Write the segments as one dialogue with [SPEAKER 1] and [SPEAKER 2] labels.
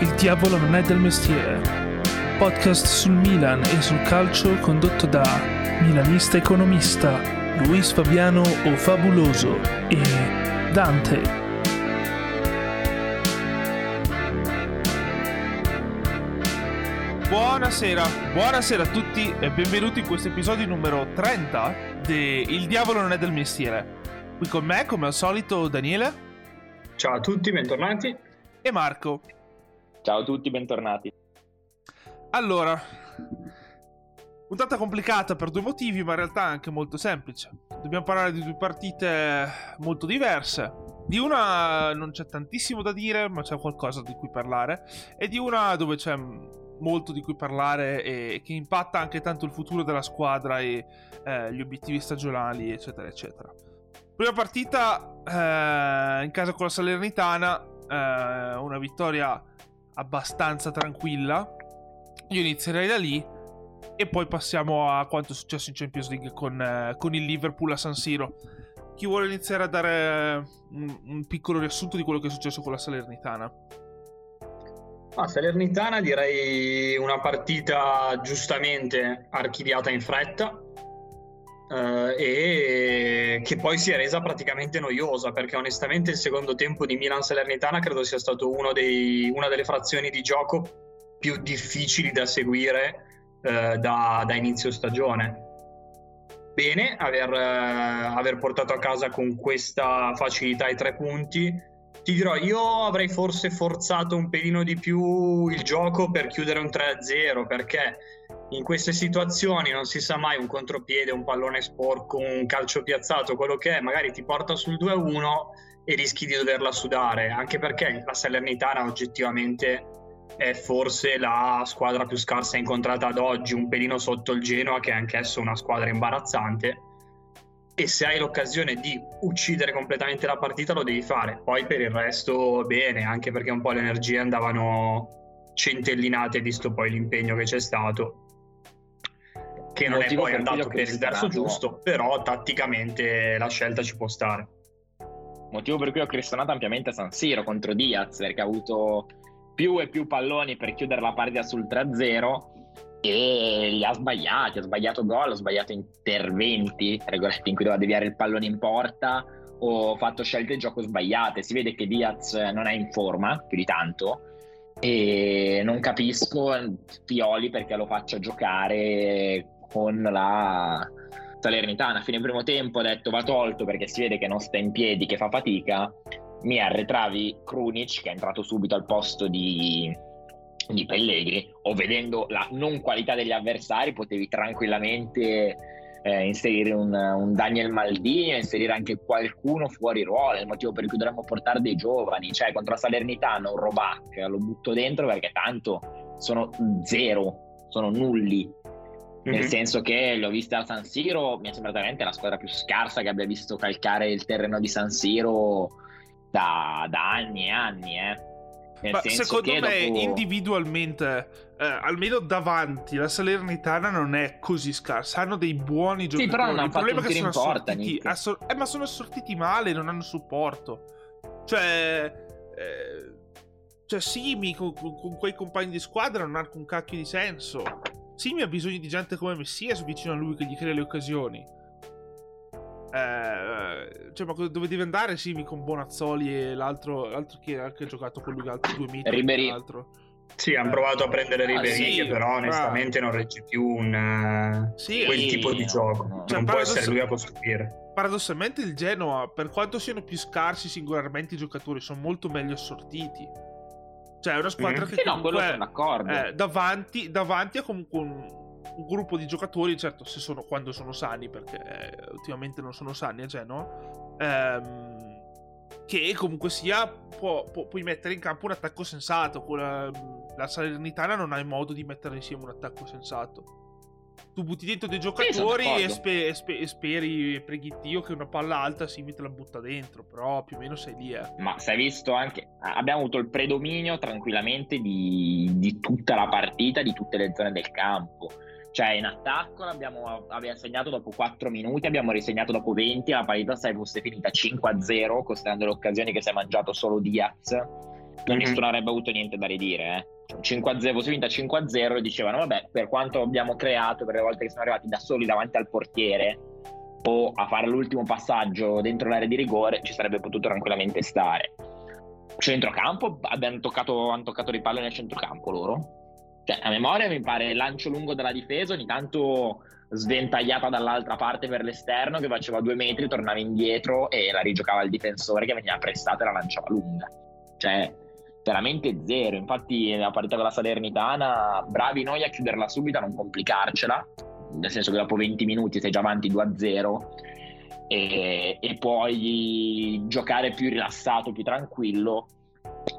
[SPEAKER 1] Il diavolo non è del mestiere. Podcast sul Milan e sul calcio condotto da milanista economista Luis Fabiano o Fabuloso e Dante. Buonasera, buonasera a tutti e benvenuti in questo episodio numero 30 di Il diavolo non è del mestiere. Qui con me, come al solito, Daniele.
[SPEAKER 2] Ciao a tutti, bentornati.
[SPEAKER 1] E Marco.
[SPEAKER 3] Ciao a tutti, bentornati.
[SPEAKER 1] Allora, puntata complicata per due motivi, ma in realtà anche molto semplice. Dobbiamo parlare di due partite molto diverse. Di una non c'è tantissimo da dire, ma c'è qualcosa di cui parlare. E di una dove c'è molto di cui parlare e che impatta anche tanto il futuro della squadra e eh, gli obiettivi stagionali, eccetera, eccetera. Prima partita eh, in casa con la Salernitana, eh, una vittoria abbastanza tranquilla. Io inizierei da lì e poi passiamo a quanto è successo in Champions League con, eh, con il Liverpool a San Siro. Chi vuole iniziare a dare un, un, piccolo riassunto di quello che è successo con la Salernitana?
[SPEAKER 2] Ah, Salernitana direi una partita giustamente archiviata in fretta, Uh, e che poi si è resa praticamente noiosa perché onestamente il secondo tempo di Milan Salernitana credo sia stato dei, una delle frazioni di gioco più difficili da seguire uh, da, da, inizio stagione. Bene aver, uh, aver, portato a casa con questa facilità i tre punti. Ti dirò, io avrei forse forzato un pelino di più il gioco per chiudere un 3-0 perché in queste situazioni non si sa mai un contropiede, un pallone sporco, un calcio piazzato, quello che è, magari ti porta sul 2-1 e rischi di doverla sudare, anche perché la Salernitana oggettivamente è forse la squadra più scarsa incontrata ad oggi, un pelino sotto il Genoa che è anch'esso una squadra imbarazzante. E se hai l'occasione di uccidere completamente la partita lo devi fare, poi per il resto bene, anche perché un po' le energie andavano centellinate visto poi l'impegno che c'è stato che non è poi andato per il verso giusto, però tatticamente la scelta ci può stare.
[SPEAKER 3] Motivo per cui ho cristonato ampiamente San Siro contro Diaz, perché ha avuto più e più palloni per chiudere la partita sul 3-0 e li ha sbagliati, ha sbagliato gol, ha sbagliato interventi, in cui doveva deviare il pallone in porta o fatto scelte di gioco sbagliate. Si vede che Diaz non è in forma più di tanto e non capisco Pioli perché lo faccia giocare con la Salernitana. A fine primo tempo ha detto va tolto perché si vede che non sta in piedi, che fa fatica. Mi arretravi Krunic che è entrato subito al posto di, di Pellegrini o vedendo la non qualità degli avversari potevi tranquillamente eh, inserire un, un, Daniel Maldini inserire anche qualcuno fuori ruolo il motivo per cui dovremmo portare dei giovani cioè contro la Salernitana un Robac lo butto dentro perché tanto sono zero sono nulli nel mm-hmm. senso che l'ho vista a San Siro, mi è sembrata veramente la squadra più scarsa che abbia visto calcare il terreno di San Siro da, da anni e anni. Eh.
[SPEAKER 1] Ma secondo me dopo... individualmente, eh, almeno davanti, la Salernitana non è così scarsa. Hanno dei buoni giocatori. Sì, però non il problema è che sono porta, assortiti, assor- eh, ma sono assortiti male, non hanno supporto. Cioè, eh, cioè Simi con, con, quei compagni di squadra non ha alcun cacchio di senso. Simi ha bisogno di gente come Messias vicino a lui che gli crea le occasioni. Eh, cioè, ma dove deve andare Simi con Bonazzoli e l'altro, l'altro che, ha giocato con lui, altri due miti.
[SPEAKER 3] Ribery.
[SPEAKER 2] Sì, hanno provato a prendere Ribery, ah, sì, però onestamente bravo. non regge più un, sì, quel tipo di gioco. Cioè, non può essere lui a costruire.
[SPEAKER 1] Paradossalmente il Genoa, per quanto siano più scarsi singolarmente i giocatori, sono molto meglio assortiti. Cioè, è una squadra mm. che sì, comunque, no, eh, davanti, davanti a comunque un, un, gruppo di giocatori, certo, se sono, quando sono sani, perché eh, ultimamente non sono sani a Genoa, ehm, che comunque sia può, può, puoi mettere in campo un attacco sensato. La, la Salernitana non ha il modo di mettere insieme un attacco sensato tu butti dentro dei giocatori sì, e, spe- spe- e, speri e preghi Dio che una palla alta si mette la butta dentro, però più o meno sei lì. Eh.
[SPEAKER 3] Ma sei visto anche, abbiamo avuto il predominio tranquillamente di, di tutta la partita, di tutte le zone del campo. Cioè in attacco l'abbiamo abbiamo segnato dopo 4 minuti, abbiamo risegnato dopo 20, la partita sai fosse finita 5-0, considerando le occasioni che si è mangiato solo Diaz mm-hmm. nessuno avrebbe avuto niente da ridire. Eh. 5-0, fosse vinta 5-0 e dicevano vabbè per quanto abbiamo creato per le volte che siamo arrivati da soli davanti al portiere o a fare l'ultimo passaggio dentro l'area di rigore ci sarebbe potuto tranquillamente stare centrocampo abbiamo toccato, hanno toccato di palle nel centrocampo loro cioè a memoria mi pare lancio lungo dalla difesa ogni tanto sventagliata dall'altra parte per l'esterno che faceva due metri tornava indietro e la rigiocava il difensore che veniva prestata e la lanciava lunga cioè veramente zero. Infatti, la partita con la Salernitana, bravi noi a chiuderla subito, a non complicarcela, nel senso che dopo 20 minuti sei già avanti 2-0 e, e puoi giocare più rilassato, più tranquillo.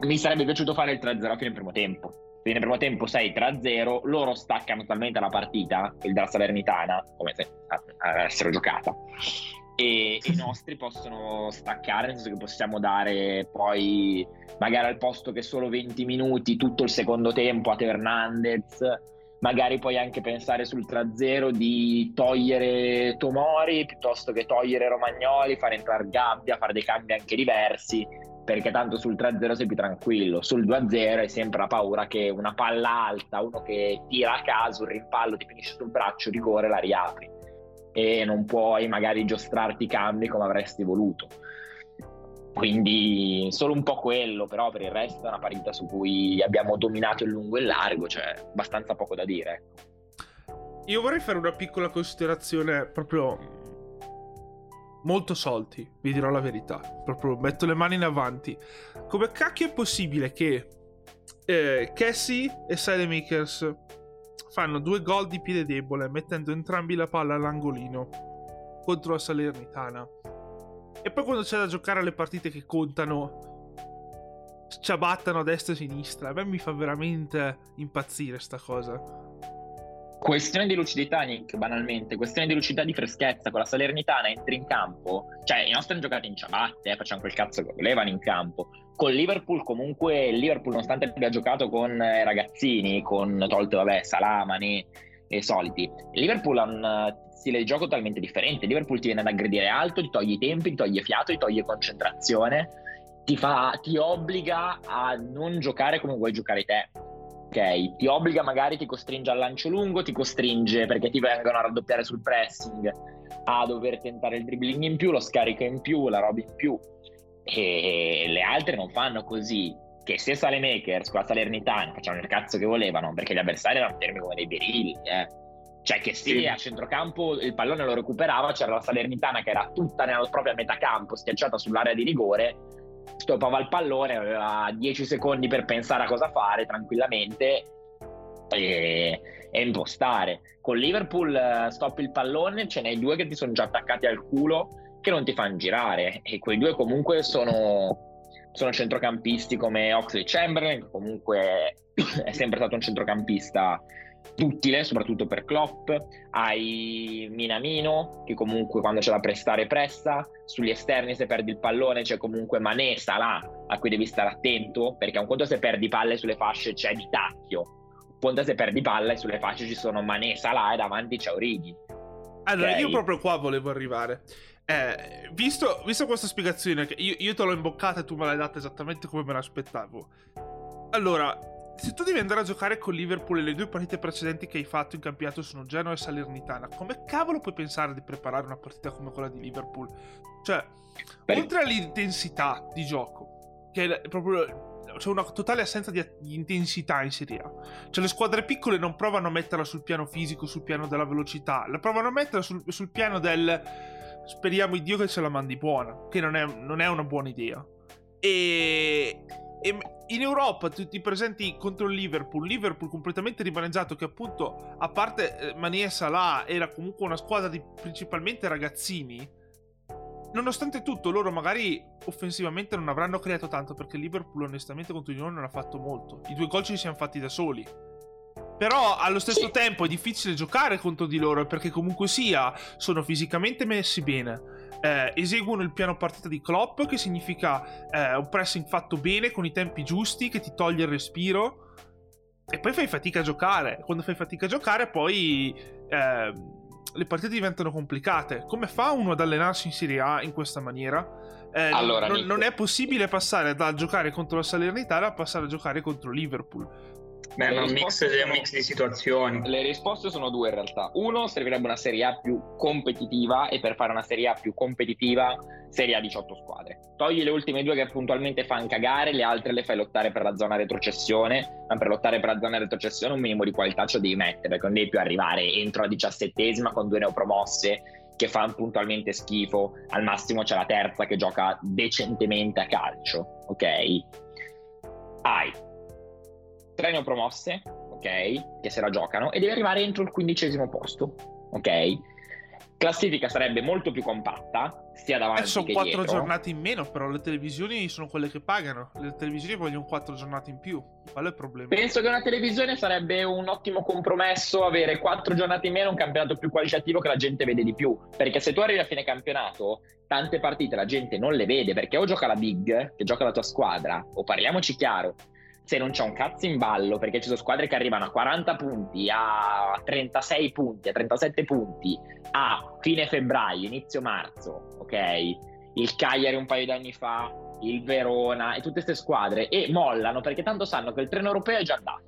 [SPEAKER 3] Mi sarebbe piaciuto fare il 3-0 fino al primo tempo. Fino al primo tempo 6-3-0, loro staccano totalmente la partita, il della Salernitana, come se avessero giocata e i nostri possono staccare, nel senso che possiamo dare poi magari al posto che solo 20 minuti tutto il secondo tempo a Hernandez, magari puoi anche pensare sul 3-0 di togliere Tomori piuttosto che togliere Romagnoli, fare entrare Gabbia, fare dei cambi anche diversi, perché tanto sul 3-0 sei più tranquillo, sul 2-0 hai sempre la paura che una palla alta, uno che tira a caso, un rimpallo ti finisce sul braccio, rigore, la riapri e non puoi magari giostrarti i cambi come avresti voluto. Quindi solo un po' quello, però per il resto è una partita su cui abbiamo dominato il lungo e il largo, cioè abbastanza poco da dire.
[SPEAKER 1] Ecco. Io vorrei fare una piccola considerazione proprio molto solti, vi dirò la verità, proprio metto le mani in avanti. Come cacchio è possibile che eh, Cassie e Sidemakers fanno due gol di piede debole, mettendo entrambi la palla all'angolino contro la Salernitana. E poi quando c'è da giocare alle partite che contano, ciabattano a destra e a sinistra. A me mi fa veramente impazzire sta cosa.
[SPEAKER 3] Questione di lucidità, Nick, banalmente, questione di lucidità di freschezza. Con la Salernitana entri in campo, cioè i nostri hanno giocato in ciabatte, eh, facciamo quel cazzo che volevano in campo. Con Liverpool, comunque, il Liverpool, nonostante abbia giocato con eh, ragazzini, con tolte, vabbè, Salamani e soliti, Liverpool ha un eh, stile di gioco totalmente differente. Liverpool ti viene ad aggredire alto, ti toglie i tempi, ti toglie fiato, ti toglie concentrazione, ti, fa, ti obbliga a non giocare come vuoi giocare te ok, ti obbliga magari, ti costringe al lancio lungo, ti costringe perché ti vengono a raddoppiare sul pressing, a dover tentare il dribbling in più, lo scarico in più, la roba in più. E le altre non fanno così. Che se Sale Makers con la Salernitana facevano il cazzo che volevano, perché gli avversari erano fermi come dei berilli, eh. Cioè che sì, sì, a centrocampo il pallone lo recuperava, c'era la Salernitana che era tutta nella propria metà campo, schiacciata sull'area di rigore, stoppava il pallone, aveva 10 secondi per pensare a cosa fare tranquillamente e, e impostare. Con Liverpool uh, stoppi il pallone, ce n'hai due che ti sono già attaccati al culo che non ti fanno girare e quei due comunque sono, sono centrocampisti come Oxley Chamberlain, che comunque è sempre stato un centrocampista utile, soprattutto per Klopp. Hai Minamino, che comunque quando c'è da prestare presta. Sugli esterni, se perdi il pallone, c'è comunque Mané, Salah, a cui devi stare attento, perché un conto se perdi palle sulle fasce c'è di tacchio. Un conto se perdi palle sulle fasce ci sono Mané, Salah e davanti c'è Origi.
[SPEAKER 1] Allora, okay. io proprio qua volevo arrivare. Eh, visto, visto, questa spiegazione, che io, io te l'ho imboccata e tu me l'hai data esattamente come me l'aspettavo. Allora, se tu devi andare a giocare con Liverpool e le due partite precedenti che hai fatto in campionato sono Genoa e Salernitana, come cavolo puoi pensare di preparare una partita come quella di Liverpool? Cioè, Beh. oltre all'intensità di gioco, che è proprio c'è una totale assenza di, intensità in Serie A. Cioè, le squadre piccole non provano a metterla sul piano fisico, sul piano della velocità, la provano a metterla sul, sul piano del speriamo Dio che ce la mandi buona, che non è, non è una buona idea. E in Europa tu ti presenti contro il Liverpool, Liverpool completamente rimaneggiato che appunto a parte eh, Mania e Salah era comunque una squadra di principalmente ragazzini. Nonostante tutto loro magari offensivamente non avranno creato tanto perché Liverpool onestamente contro di noi non ha fatto molto. I due gol ci siamo fatti da soli. Però allo stesso sì. tempo è difficile giocare contro di loro perché comunque sia sono fisicamente messi bene eh, eseguono il piano partita di Klopp, che significa eh, un pressing fatto bene, con i tempi giusti, che ti toglie il respiro. E poi fai fatica a giocare. Quando fai fatica a giocare, poi eh, le partite diventano complicate. Come fa uno ad allenarsi in Serie A in questa maniera? Eh, allora, non, non, è possibile passare da giocare contro la Salernitana a passare a giocare contro Liverpool.
[SPEAKER 2] Beh, è un mix, sono, mix, di situazioni.
[SPEAKER 3] Le risposte sono due in realtà. Uno, servirebbe una Serie A più competitiva e per fare una Serie A più competitiva, Serie A 18 squadre. Togli le ultime due che puntualmente fanno cagare, le altre le fai lottare per la zona retrocessione, ma per lottare per la zona retrocessione un minimo di qualità ce lo devi mettere, perché non devi più arrivare entro la diciassettesima con due neopromosse che fanno puntualmente schifo, al massimo c'è la terza che gioca decentemente a calcio, ok? Hai tre neopromosse, ok, che se la giocano e deve arrivare entro il quindicesimo posto, ok? Classifica sarebbe molto più compatta, sia davanti eh,
[SPEAKER 1] sono
[SPEAKER 3] che
[SPEAKER 1] quattro giornate in meno, però le televisioni sono quelle che pagano. Le televisioni vogliono quattro giornate in più. Qual è il problema?
[SPEAKER 3] Penso che una televisione sarebbe un ottimo compromesso avere quattro giornate in meno, un campionato più qualitativo che la gente vede di più. Perché se tu arrivi a fine campionato, tante partite la gente non le vede perché o gioca la big, che gioca la tua squadra, o parliamoci chiaro, se non c'è un cazzo in ballo, perché ci sono squadre che arrivano a 40 punti, a 36 punti, a 37 punti, a fine febbraio, inizio marzo, ok? Il Cagliari un paio di anni fa, il Verona e tutte queste squadre, e mollano perché tanto sanno che il treno europeo è già andato,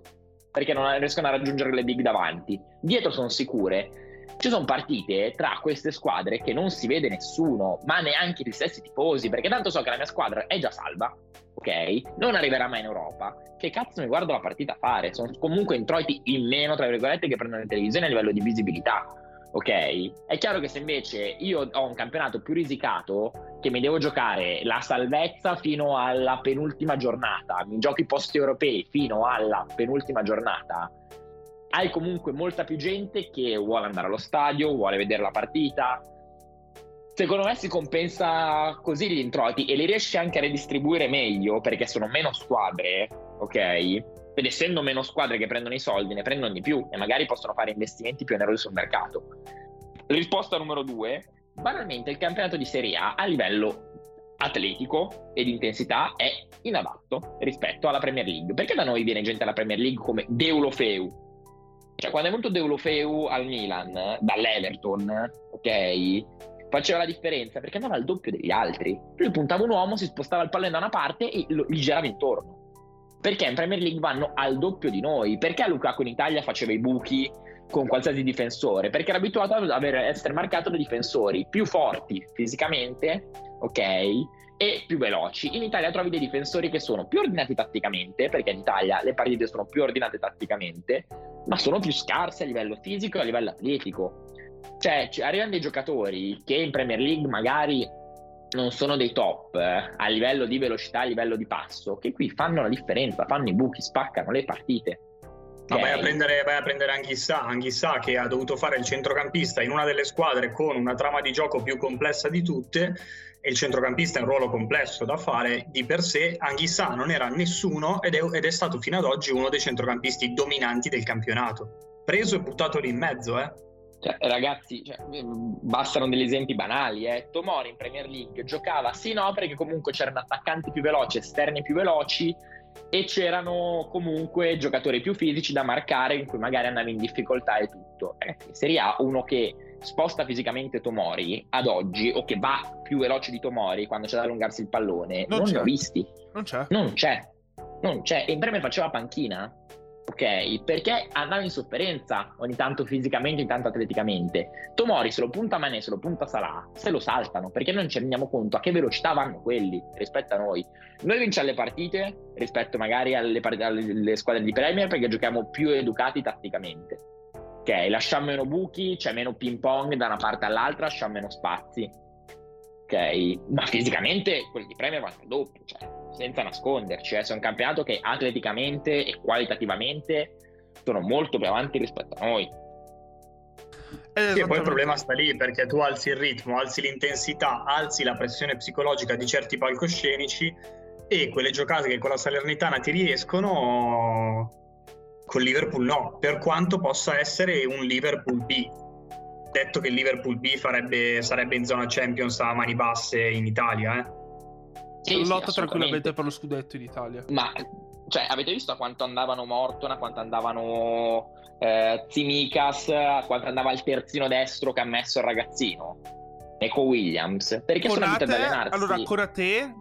[SPEAKER 3] perché non riescono a raggiungere le big davanti. Dietro sono sicure. Ci sono partite tra queste squadre che non si vede nessuno, ma neanche gli stessi tifosi, perché tanto so che la mia squadra è già salva, ok? Non arriverà mai in Europa. Che cazzo mi guardo la partita a fare? Sono comunque introiti in meno, tra virgolette, che prendono in televisione a livello di visibilità. Ok? È chiaro che se invece io ho un campionato più risicato, che mi devo giocare la salvezza fino alla penultima giornata, mi gioco i posti europei fino alla penultima giornata, hai comunque molta più gente che vuole andare allo stadio, vuole vedere la partita, secondo me si compensa così gli introiti e li riesce anche a redistribuire meglio perché sono meno squadre, ok? Ed essendo meno squadre che prendono i soldi, ne prendono di più e magari possono fare investimenti più onerosi sul mercato. Risposta numero due, banalmente il campionato di Serie A a livello atletico e di intensità è inadatto rispetto alla Premier League. Perché da noi viene gente alla Premier League come Deulofeu? Cioè, quando è venuto Deulofeu al Milan, dall'Everton, ok? faceva la differenza perché andava al doppio degli altri. Lui puntava un uomo, si spostava il pallone da una parte e lo, gli girava intorno. Perché in Premier League vanno al doppio di noi? Perché Lukaku in Italia faceva i buchi con qualsiasi difensore? Perché era abituato ad avere, essere marcato da difensori più forti fisicamente, ok? E più veloci. In Italia trovi dei difensori che sono più ordinati tatticamente, perché in Italia le partite sono più ordinate tatticamente, ma sono più scarse a livello fisico e a livello atletico. Cioè, arrivano dei giocatori che in Premier League magari non sono dei top eh, a livello di velocità, a livello di passo, che qui fanno la differenza, fanno i buchi, spaccano le partite.
[SPEAKER 2] No, vai, a prendere, vai a prendere Anghissà, Anghissà che ha dovuto fare il centrocampista in una delle squadre con una trama di gioco più complessa di tutte e il centrocampista è un ruolo complesso da fare di per sé. Anghissà non era nessuno ed è, ed è stato fino ad oggi uno dei centrocampisti dominanti del campionato. Preso e buttato lì in mezzo, eh.
[SPEAKER 3] Cioè, ragazzi, cioè, bastano degli esempi banali. Eh. Tomori in Premier League giocava sì, no, perché comunque c'erano attaccanti più veloci, esterni più veloci e c'erano comunque giocatori più fisici da marcare in cui magari andavi in difficoltà e tutto. Eh, Serie A, uno che sposta fisicamente Tomori ad oggi o che va più veloce di Tomori quando c'è da allungarsi il pallone, non, non ne ho visti.
[SPEAKER 1] Non c'è.
[SPEAKER 3] Non c'è. Non c'è. E in Premier faceva panchina ok? Perché andava in sofferenza ogni tanto fisicamente, ogni tanto atleticamente. Tomori se lo punta Mané, se lo punta Salah, se lo saltano, perché noi non ci rendiamo conto a che velocità vanno quelli rispetto a noi. Noi vinciamo le partite rispetto magari alle, alle squadre di Premier perché giochiamo più educati tatticamente. Ok, lasciamo meno buchi, c'è meno ping pong da una parte all'altra, lasciamo meno spazi. Ok, ma fisicamente quelli di Premier vanno al doppio, cioè senza nasconderci, eh. è un campionato che atleticamente e qualitativamente sono molto più avanti rispetto a noi.
[SPEAKER 2] Eh, sì, poi il problema sta lì perché tu alzi il ritmo, alzi l'intensità, alzi la pressione psicologica di certi palcoscenici e quelle giocate che con la Salernitana ti riescono, con Liverpool no, per quanto possa essere un Liverpool B. Detto che il Liverpool B farebbe, sarebbe in zona Champions a mani basse in Italia, eh
[SPEAKER 1] sì, lotta sì, tranquillamente per lo scudetto in Italia.
[SPEAKER 3] Ma cioè, avete visto a quanto andavano Morton, a quanto andavano eh, Zimikas, a quanto andava il terzino destro che ha messo il ragazzino? Eco Williams. Perché
[SPEAKER 1] Conate,
[SPEAKER 3] sono venuti ad allenarsi?
[SPEAKER 1] Allora, Conate,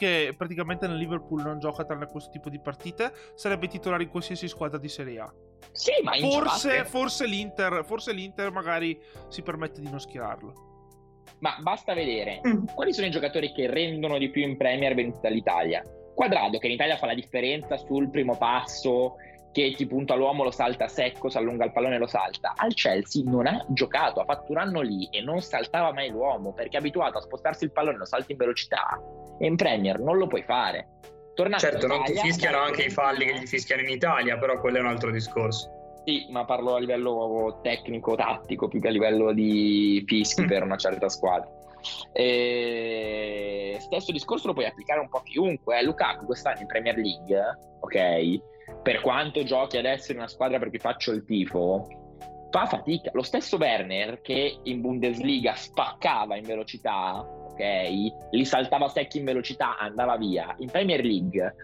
[SPEAKER 1] che praticamente nel Liverpool non gioca tranne questo tipo di partite, sarebbe titolare in qualsiasi squadra di Serie A.
[SPEAKER 3] Sì, ma
[SPEAKER 1] Forse, forse, l'Inter, forse l'Inter magari si permette di non schierarlo.
[SPEAKER 3] Ma basta vedere mm. quali sono i giocatori che rendono di più in Premier venuti dall'Italia. Quadrado, che in Italia fa la differenza sul primo passo, che ti punta l'uomo, lo salta secco, si allunga il pallone e lo salta. Al Chelsea non ha giocato, ha fatto un anno lì e non saltava mai l'uomo perché è abituato a spostarsi il pallone, lo salta in velocità. E in Premier non lo puoi fare.
[SPEAKER 2] Tornato certo, non ti fischiano anche i falli che gli fischiano in Italia, però quello è un altro discorso.
[SPEAKER 3] Sì, ma parlo a livello tecnico-tattico più che a livello di fischi mm. per una certa squadra. E... Stesso discorso lo puoi applicare un po' a chiunque. Eh. Lukaku quest'anno in Premier League, ok? Per quanto giochi adesso in una squadra per cui faccio il tifo, fa fatica. Lo stesso Werner che in Bundesliga spaccava in velocità, ok? Li saltava secchi in velocità, andava via. In Premier League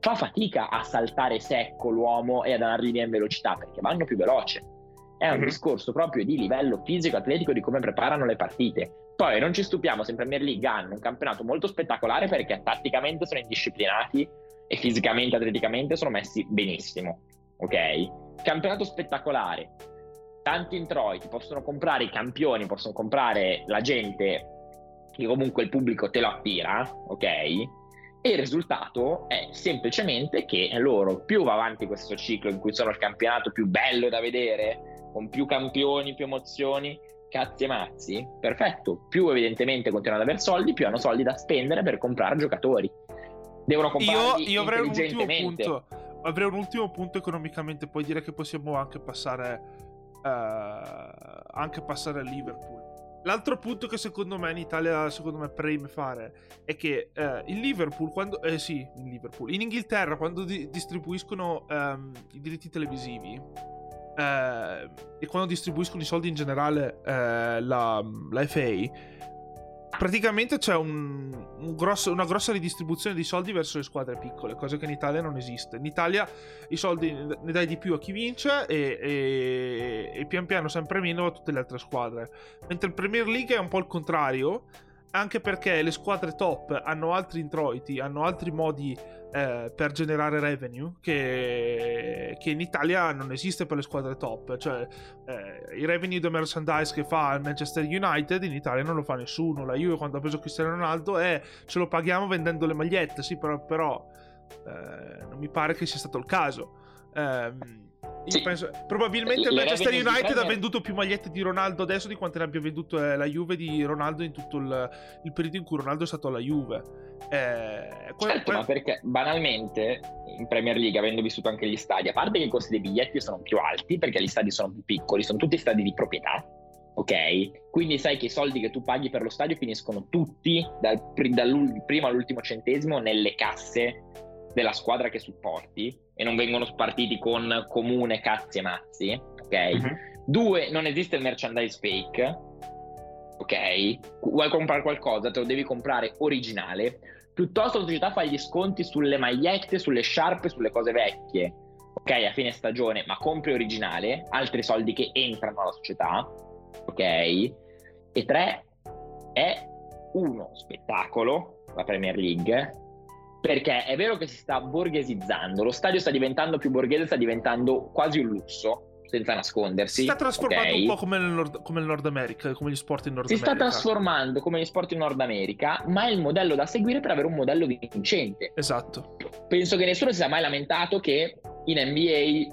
[SPEAKER 3] fa fatica a saltare secco l'uomo e ad andargli via in velocità perché vanno più veloce. È un mm-hmm. discorso proprio di livello fisico-atletico di come preparano le partite. Poi non ci stupiamo se in Premier League hanno un campionato molto spettacolare perché tatticamente sono indisciplinati e fisicamente, atleticamente sono messi benissimo. Ok? Campionato spettacolare. Tanti introiti, possono comprare i campioni, possono comprare la gente che comunque il pubblico te lo attira, ok? E il risultato è semplicemente che loro più va avanti questo ciclo in cui sono il campionato più bello da vedere, con più campioni, più emozioni, cazzi e mazzi, perfetto. Più evidentemente continuano ad avere soldi, più hanno soldi da spendere per comprare giocatori. Devono comprare
[SPEAKER 1] io, io avrei un ultimo punto. Avrei un ultimo punto economicamente, poi dire che possiamo anche passare uh, anche passare a Liverpool. L'altro punto che secondo me in Italia, secondo me, preme fare è che eh, in Liverpool, quando, eh, sì, in Liverpool, in Inghilterra, quando di- distribuiscono ehm, i diritti televisivi eh, e quando distribuiscono i soldi in generale, eh, la, la FA, praticamente c'è un, un grosso, una grossa ridistribuzione di soldi verso le squadre piccole, cosa che in Italia non esiste. In Italia i soldi ne dai di più a chi vince e, e, e pian piano sempre meno a tutte le altre squadre. Mentre il Premier League è un po' il contrario, anche perché le squadre top hanno altri introiti, hanno altri modi eh, per generare revenue che, che, in Italia non esiste per le squadre top. Cioè, eh, i revenue da merchandise che fa il Manchester United in Italia non lo fa nessuno. La Juve quando ha preso Cristiano Ronaldo è ce lo paghiamo vendendo le magliette, sì, però, però eh, non mi pare che sia stato il caso. Eh, sì. Penso, probabilmente il Manchester United ha venduto più magliette di Ronaldo adesso di quante ne abbia vendute eh, la Juve di Ronaldo in tutto il, il periodo in cui Ronaldo è stato alla Juve.
[SPEAKER 3] Eh, certo, que- ma perché banalmente in Premier League, avendo vissuto anche gli stadi, a parte che i costi dei biglietti sono più alti perché gli stadi sono più piccoli, sono tutti stadi di proprietà. Ok, quindi sai che i soldi che tu paghi per lo stadio finiscono tutti dal, dal primo all'ultimo centesimo nelle casse della squadra che supporti e non vengono spartiti con comune cazzi e mazzi, ok? Uh-huh. Due, non esiste il merchandise fake, ok? Vuoi comprare qualcosa, te lo devi comprare originale. Piuttosto la società fa gli sconti sulle magliette, sulle sciarpe, sulle cose vecchie, ok? A fine stagione, ma compri originale, altri soldi che entrano alla società, ok? E tre, è uno spettacolo, la Premier League, perché è vero che si sta borghesizzando, lo stadio sta diventando più borghese, sta diventando quasi un lusso, senza nascondersi.
[SPEAKER 1] Si sta trasformando okay? un po' come, Nord, come il Nord America, come gli sport in Nord
[SPEAKER 3] si
[SPEAKER 1] America.
[SPEAKER 3] Si sta trasformando come gli sport in Nord America, ma è il modello da seguire per avere un modello vincente.
[SPEAKER 1] Esatto.
[SPEAKER 3] Penso che nessuno si sia mai lamentato che in NBA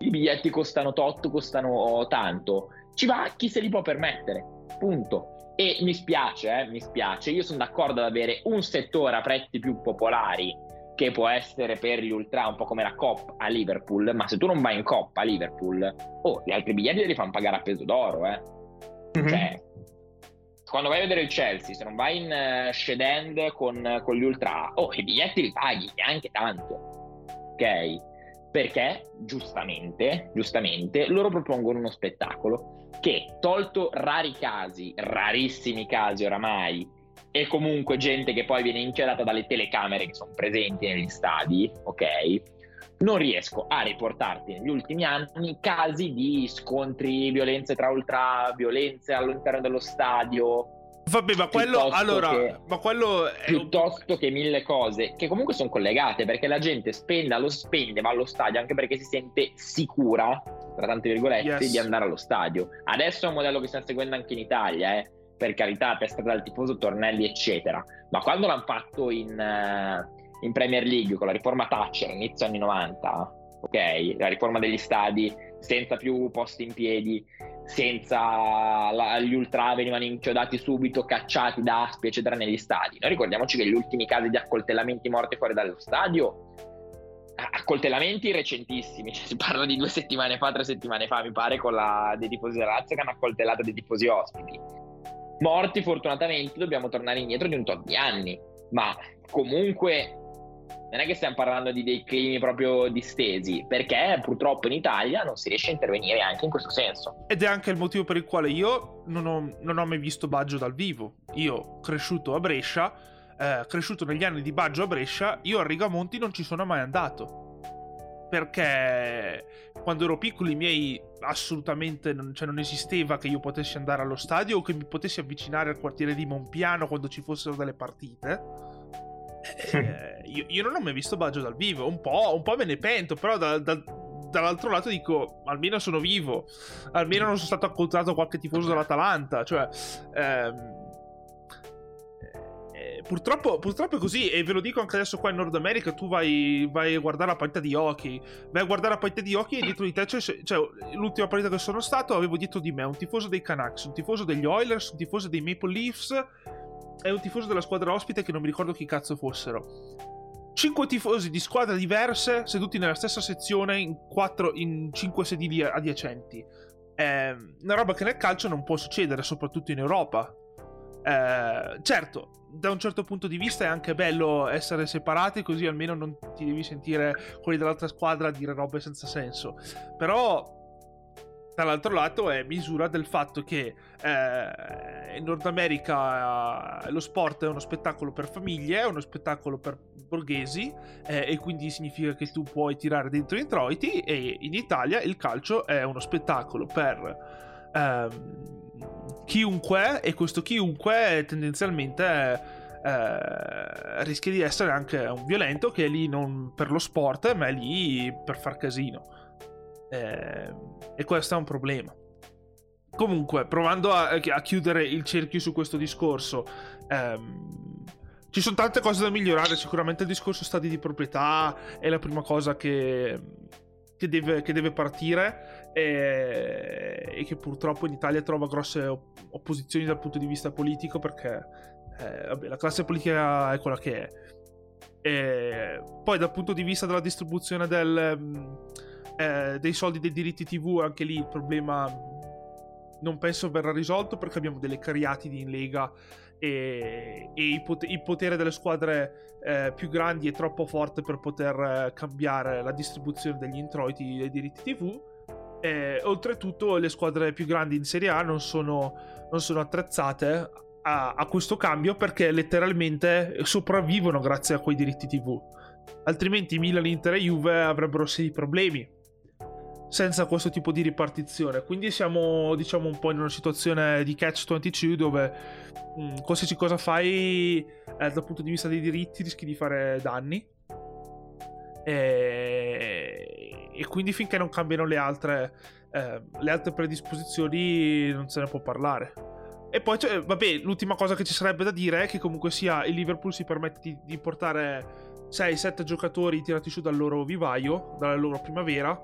[SPEAKER 3] i biglietti costano tot, costano tanto. Ci va chi se li può permettere. Punto. E mi spiace, eh, mi spiace, io sono d'accordo ad avere un settore a prezzi più popolari che può essere per gli ultra un po' come la Coppa a Liverpool, ma se tu non vai in Coppa a Liverpool, oh, gli altri biglietti li fanno pagare a peso d'oro, eh. Mm-hmm. Cioè, quando vai a vedere il Chelsea, se non vai in uh, Shed End con, con, gli ultra, oh, i biglietti li paghi, e anche tanto, ok? Perché, giustamente, giustamente, loro propongono uno spettacolo che, tolto rari casi, rarissimi casi oramai, e comunque gente che poi viene inchiodata dalle telecamere che sono presenti negli stadi, ok? non riesco a riportarti negli ultimi anni casi di scontri, violenze tra ultra, violenze all'interno dello stadio.
[SPEAKER 1] Vabbè, ma quello, allora, che, ma quello
[SPEAKER 3] è piuttosto che mille cose che comunque sono collegate perché la gente spende, lo spende, va allo stadio anche perché si sente sicura, tra tante virgolette, yes. di andare allo stadio. Adesso è un modello che stiamo seguendo anche in Italia, eh? per carità, testa dal tifoso, tornelli, eccetera. Ma quando l'hanno fatto in, uh, in Premier League con la riforma Thatcher, inizio anni 90, ok, la riforma degli stadi senza più posti in piedi, senza la, gli ultra venivano inchiodati subito, cacciati da aspi, eccetera, negli stadi. Noi ricordiamoci che gli ultimi casi di accoltellamenti morti fuori dallo stadio, accoltellamenti recentissimi, cioè, si parla di due settimane fa, tre settimane fa, mi pare, con la, dei tifosi della Lazio che hanno accoltellato dei tifosi ospiti. Morti, fortunatamente, dobbiamo tornare indietro di un tot di anni, ma comunque non è che stiamo parlando di dei climi proprio distesi, perché purtroppo in Italia non si riesce a intervenire anche in questo senso.
[SPEAKER 1] Ed è anche il motivo per il quale io non ho, non ho mai visto Baggio dal vivo. Io, cresciuto a Brescia, eh, cresciuto negli anni di Baggio a Brescia, io a Rigamonti non ci sono mai andato. Perché quando ero piccolo i miei assolutamente non, cioè non esisteva che io potessi andare allo stadio o che mi potessi avvicinare al quartiere di Monpiano quando ci fossero delle partite eh, io, io, non ho mai visto Baggio dal vivo. Un po', un po me ne pento, però da, da, dall'altro lato dico: almeno sono vivo, almeno non sono stato accoltato qualche tifoso dell'Atalanta. Cioè, ehm, eh, purtroppo, purtroppo, è così, e ve lo dico anche adesso qua in Nord America. Tu vai, vai a guardare la partita di hockey, vai a guardare la partita di hockey e dietro di te c'è, cioè, l'ultima partita che sono stato, avevo dietro di me un tifoso dei Canucks, un tifoso degli Oilers, un tifoso dei Maple Leafs è un tifoso della squadra ospite che non mi ricordo chi cazzo fossero. Cinque tifosi di squadre diverse seduti nella stessa sezione in, quattro, in cinque sedili adiacenti. È una roba che nel calcio non può succedere, soprattutto in Europa. Eh, certo, da un certo punto di vista è anche bello essere separati, così almeno non ti devi sentire quelli dell'altra squadra dire robe senza senso. Però dall'altro lato è misura del fatto che eh, in Nord America eh, lo sport è uno spettacolo per famiglie, è uno spettacolo per borghesi eh, e quindi significa che tu puoi tirare dentro introiti e in Italia il calcio è uno spettacolo per ehm, chiunque e questo chiunque tendenzialmente eh, rischia di essere anche un violento che è lì non per lo sport ma è lì per far casino. Eh, e questo è un problema. Comunque, provando a, a, chiudere il cerchio su questo discorso, ehm, ci sono tante cose da migliorare. Sicuramente il discorso stati di proprietà è la prima cosa che, che, deve, che deve, partire e, e, che purtroppo in Italia trova grosse opposizioni dal punto di vista politico perché eh, vabbè, la classe politica è quella che è. E poi dal punto di vista della distribuzione del eh, dei soldi dei diritti TV, anche lì il problema non penso verrà risolto perché abbiamo delle cariatidi in Lega e, e il, pot- il, potere delle squadre eh, più grandi è troppo forte per poter eh, cambiare la distribuzione degli introiti dei diritti TV. E, oltretutto le squadre più grandi in Serie A non sono, non sono attrezzate a, a, questo cambio perché letteralmente sopravvivono grazie a quei diritti TV. Altrimenti Milan, Inter e Juve avrebbero sei problemi senza questo tipo di ripartizione. Quindi siamo, diciamo, un po' in una situazione di catch 22 dove mh, mm, qualsiasi cosa fai eh, dal punto di vista dei diritti rischi di fare danni. E, e quindi finché non cambiano le altre, eh, le altre predisposizioni non se ne può parlare. E poi, cioè, vabbè, l'ultima cosa che ci sarebbe da dire è che comunque sia il Liverpool si permette di, di portare 6-7 giocatori tirati su dal loro vivaio, dalla loro primavera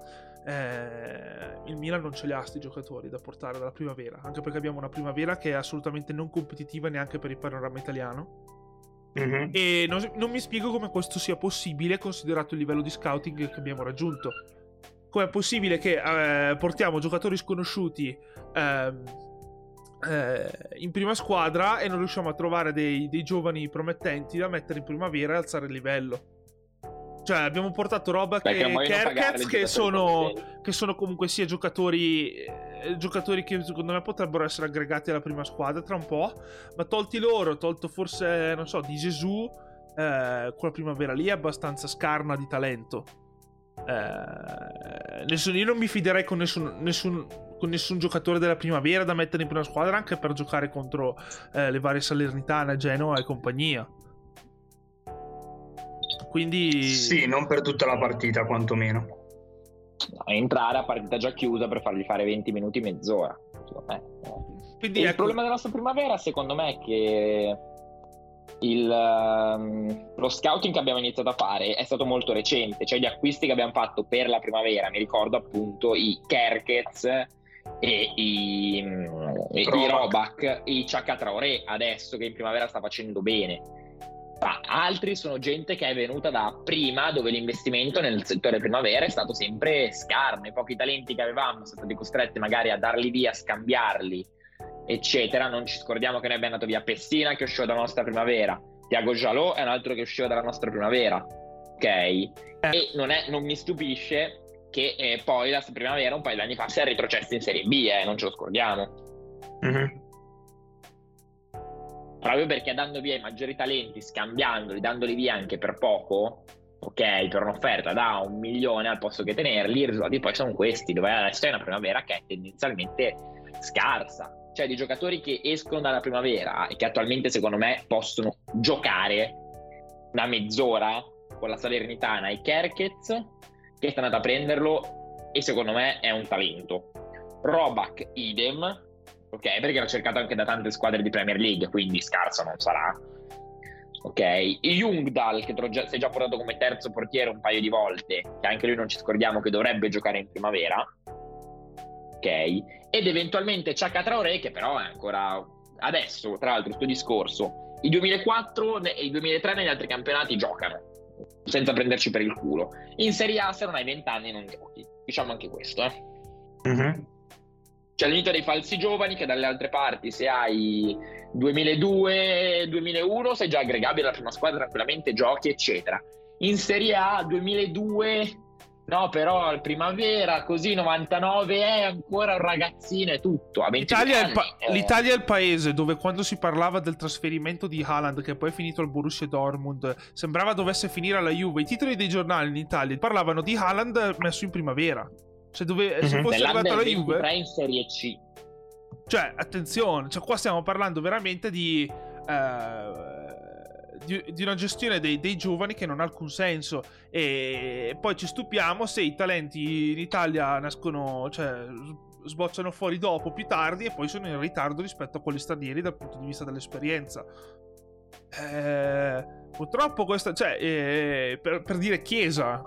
[SPEAKER 1] eh, il Milan non ce li ha sti giocatori da portare dalla primavera, anche perché abbiamo una primavera che è assolutamente non competitiva neanche per il panorama italiano. Mm-hmm. E non, non, mi spiego come questo sia possibile considerato il livello di scouting che abbiamo raggiunto. Com'è possibile che eh, portiamo giocatori sconosciuti eh, eh, in prima squadra e non riusciamo a trovare dei, dei giovani promettenti da mettere in primavera e alzare il livello? Cioè, abbiamo portato roba che Kerkez, che sono, che sono comunque sia giocatori, eh, giocatori che secondo me potrebbero essere aggregati alla prima squadra tra un po'. Ma tolti loro, tolto forse, non so, di Gesù, eh, quella primavera lì è abbastanza scarna di talento. Eh, nessun, io non mi fiderei con nessun, nessun, con nessun, giocatore della primavera da mettere in prima squadra anche per giocare contro eh, le varie Salernitane, Genoa e compagnia. Quindi...
[SPEAKER 2] Sì, non per tutta la partita, quantomeno.
[SPEAKER 3] entrare a partita già chiusa per fargli fare 20 minuti, mezz'ora. Quindi, il ecco... problema della nostra primavera, secondo me, è che il, um, lo scouting che abbiamo iniziato a fare è stato molto recente, cioè gli acquisti che abbiamo fatto per la primavera, mi ricordo appunto i Kerkez e i, um, i Robac, i Chaka Traoré adesso che in primavera sta facendo bene. Ma altri sono gente che è venuta da prima, dove l'investimento nel settore primavera è stato sempre scarno. I pochi talenti che avevamo sono stati costretti magari a darli via, a scambiarli eccetera. Non ci scordiamo che noi abbiamo dato via Pessina che usciva dalla nostra primavera, Tiago Jalò è un altro che usciva dalla nostra primavera, ok? E non, è, non, mi stupisce che eh, poi la primavera un paio di anni fa si è retrocesso in Serie B, eh, non ce lo scordiamo. Mm-hmm. Proprio perché dando via i maggiori talenti, scambiandoli, dandoli via anche per poco, ok, per un'offerta da un milione al posto che tenerli, i risultati poi sono questi, dove adesso è una primavera che è tendenzialmente scarsa. Cioè di giocatori che escono dalla primavera e che attualmente secondo me possono giocare una mezz'ora con la Salernitana e Kerkez che sta andando a prenderlo e secondo me è un talento. Robac idem ok perché l'ho cercato anche da tante squadre di Premier League quindi scarso non sarà ok Jungdal che già, è già portato come terzo portiere un paio di volte che anche lui non ci scordiamo che dovrebbe giocare in primavera ok? Ed eventualmente Chaka Traoré, che però è ancora adesso, tra l'altro, questo discorso. I 2004 e i 2003 negli altri campionati giocano, senza prenderci per il culo. In Serie A se non hai 20 anni non giochi, diciamo anche questo, eh. Mm-hmm. C'è l'inizio dei falsi giovani che dalle altre parti se hai 2002-2001 sei già aggregabile alla prima squadra tranquillamente, giochi eccetera. In Serie A 2002 No, però al primavera, così 99 è ancora un ragazzino e tutto.
[SPEAKER 1] L'Italia è, pa- eh. L'Italia, è il paese dove quando si parlava del trasferimento di Haaland, che poi è finito al Borussia Dortmund, sembrava dovesse finire alla Juve. I titoli dei giornali in Italia parlavano di Haaland messo in primavera. Se, dove, mm-hmm. se fosse arrivato alla Juve...
[SPEAKER 3] in Serie C.
[SPEAKER 1] Cioè, attenzione, cioè qua stiamo parlando veramente di... Uh, di, di una gestione dei, dei, giovani che non ha alcun senso. E poi ci stupiamo se i talenti in Italia nascono, cioè sbocciano fuori dopo, più tardi, e poi sono in ritardo rispetto a quelli stranieri dal punto di vista dell'esperienza. Eh, purtroppo questa, cioè, eh, per, per dire Chiesa,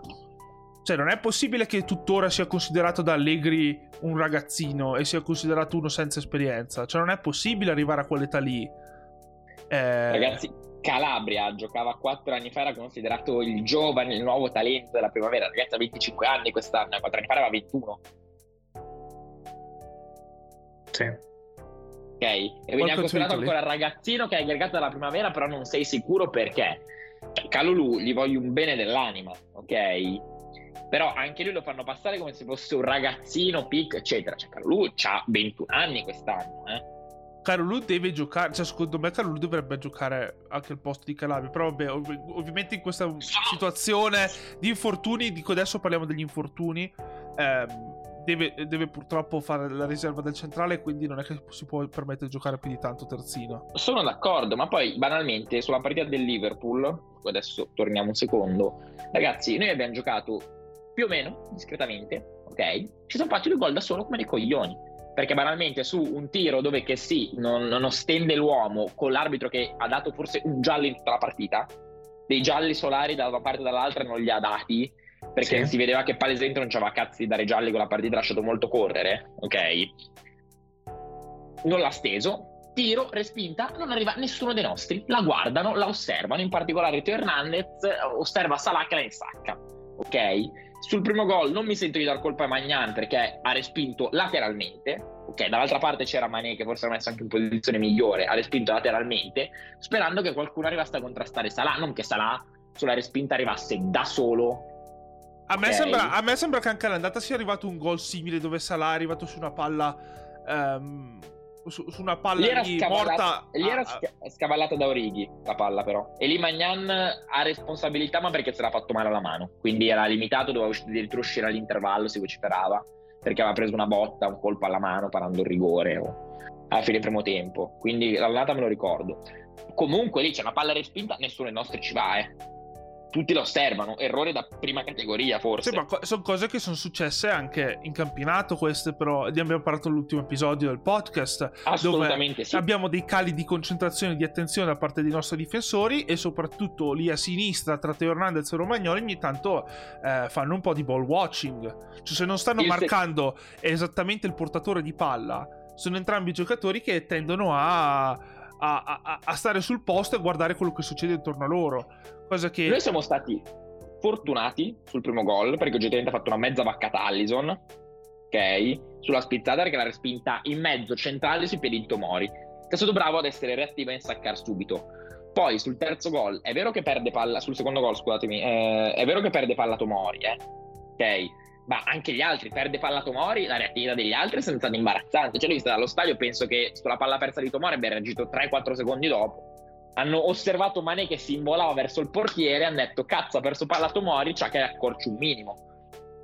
[SPEAKER 1] cioè, non è possibile che tuttora sia considerato da Allegri un ragazzino e sia considerato uno senza esperienza. Cioè, non è possibile arrivare a quell'età lì.
[SPEAKER 3] Eh... Ragazzi, Calabria giocava quattro anni fa, era considerato il giovane, il nuovo talento della primavera. Ragazzi, ha 25 anni quest'anno, quattro anni fa aveva 21.
[SPEAKER 2] Sì.
[SPEAKER 3] Ok, e veniva considerato ancora il ragazzino che è aggregato dalla primavera, però non sei sicuro perché. Cioè, Calulu gli voglio un bene dell'anima, ok? Però anche lui lo fanno passare come se fosse un ragazzino, pic, eccetera. Cioè, Calulu ha 21 anni quest'anno, eh?
[SPEAKER 1] Carolu deve giocare, cioè secondo me Carolu dovrebbe giocare anche al posto di Calabria, però vabbè, ov- ovviamente in questa situazione di infortuni, dico adesso parliamo degli infortuni, ehm, deve, deve, purtroppo fare la riserva del centrale, quindi non è che si può permettere di giocare più di tanto terzino.
[SPEAKER 3] Sono d'accordo, ma poi banalmente sulla partita del Liverpool, adesso torniamo un secondo, ragazzi, noi abbiamo giocato più o meno discretamente, ok? Ci sono fatti due gol da solo come dei coglioni perché banalmente su un tiro dove che sì, non, non ostende l'uomo con l'arbitro che ha dato forse un giallo in tutta la partita, dei gialli solari da una parte e dall'altra non li ha dati, perché sì. si vedeva che palesemente non c'aveva cazzi di dare gialli con la partita, ha lasciato molto correre, ok? Non l'ha steso, tiro, respinta, non arriva nessuno dei nostri, la guardano, la osservano, in particolare Teo Hernandez osserva Salah che la insacca, ok? Sul primo gol non mi sento di dar colpa a Magnan perché ha respinto lateralmente. Ok, dall'altra parte c'era Mané che forse era messo anche in posizione migliore, ha respinto lateralmente, sperando che qualcuno arrivasse a contrastare Salah, non che Salah sulla respinta arrivasse da solo.
[SPEAKER 1] A me, okay. sembra, a me sembra, che anche all'andata sia arrivato un gol simile dove Salah è arrivato su una palla um, su, su una palla lì morta.
[SPEAKER 3] Lì era ah, scavallata da Orighi la palla, però. E lì Magnan ha responsabilità, ma perché si era fatto male alla mano. Quindi era limitato, doveva addirittura uscire all'intervallo, si vociferava. Perché aveva preso una botta, un colpo alla mano, parando il rigore o alla fine primo tempo. Quindi l'annata me lo ricordo. Comunque lì c'è una palla respinta, nessuno dei nostri ci va, eh tutti lo osservano, errore da prima categoria forse.
[SPEAKER 1] Sì, ma co- sono cose che sono successe anche in campionato queste però, ne abbiamo parlato nell'ultimo episodio del podcast,
[SPEAKER 3] Assolutamente sì.
[SPEAKER 1] abbiamo dei cali di concentrazione e di attenzione da parte dei nostri difensori e soprattutto lì a sinistra tra Teo Hernandez e Romagnoli ogni tanto eh, fanno un po' di ball watching, cioè se non stanno il marcando se... esattamente il portatore di palla, sono entrambi giocatori che tendono a a, a, a, stare sul posto e guardare quello che succede intorno a loro. Cosa che...
[SPEAKER 3] Noi siamo stati fortunati sul primo gol perché oggettivamente ha fatto una mezza vaccata Allison, ok? Sulla spizzata perché l'ha respinta in mezzo centrale sui piedi di Tomori. Che è stato bravo ad essere reattivo e insaccare subito. Poi sul terzo gol, è vero che perde palla, sul secondo gol scusatemi, eh, è vero che perde palla Tomori, eh? Ok? Ma anche gli altri, perde palla Tomori, la reattività degli altri è stata imbarazzante. Cioè, lui sta dallo stadio, penso che sulla palla persa di Tomori abbia reagito 3-4 secondi dopo. Hanno osservato Mané che si involava verso il portiere e hanno detto cazzo ha perso palla Tomori, c'ha che accorci un minimo.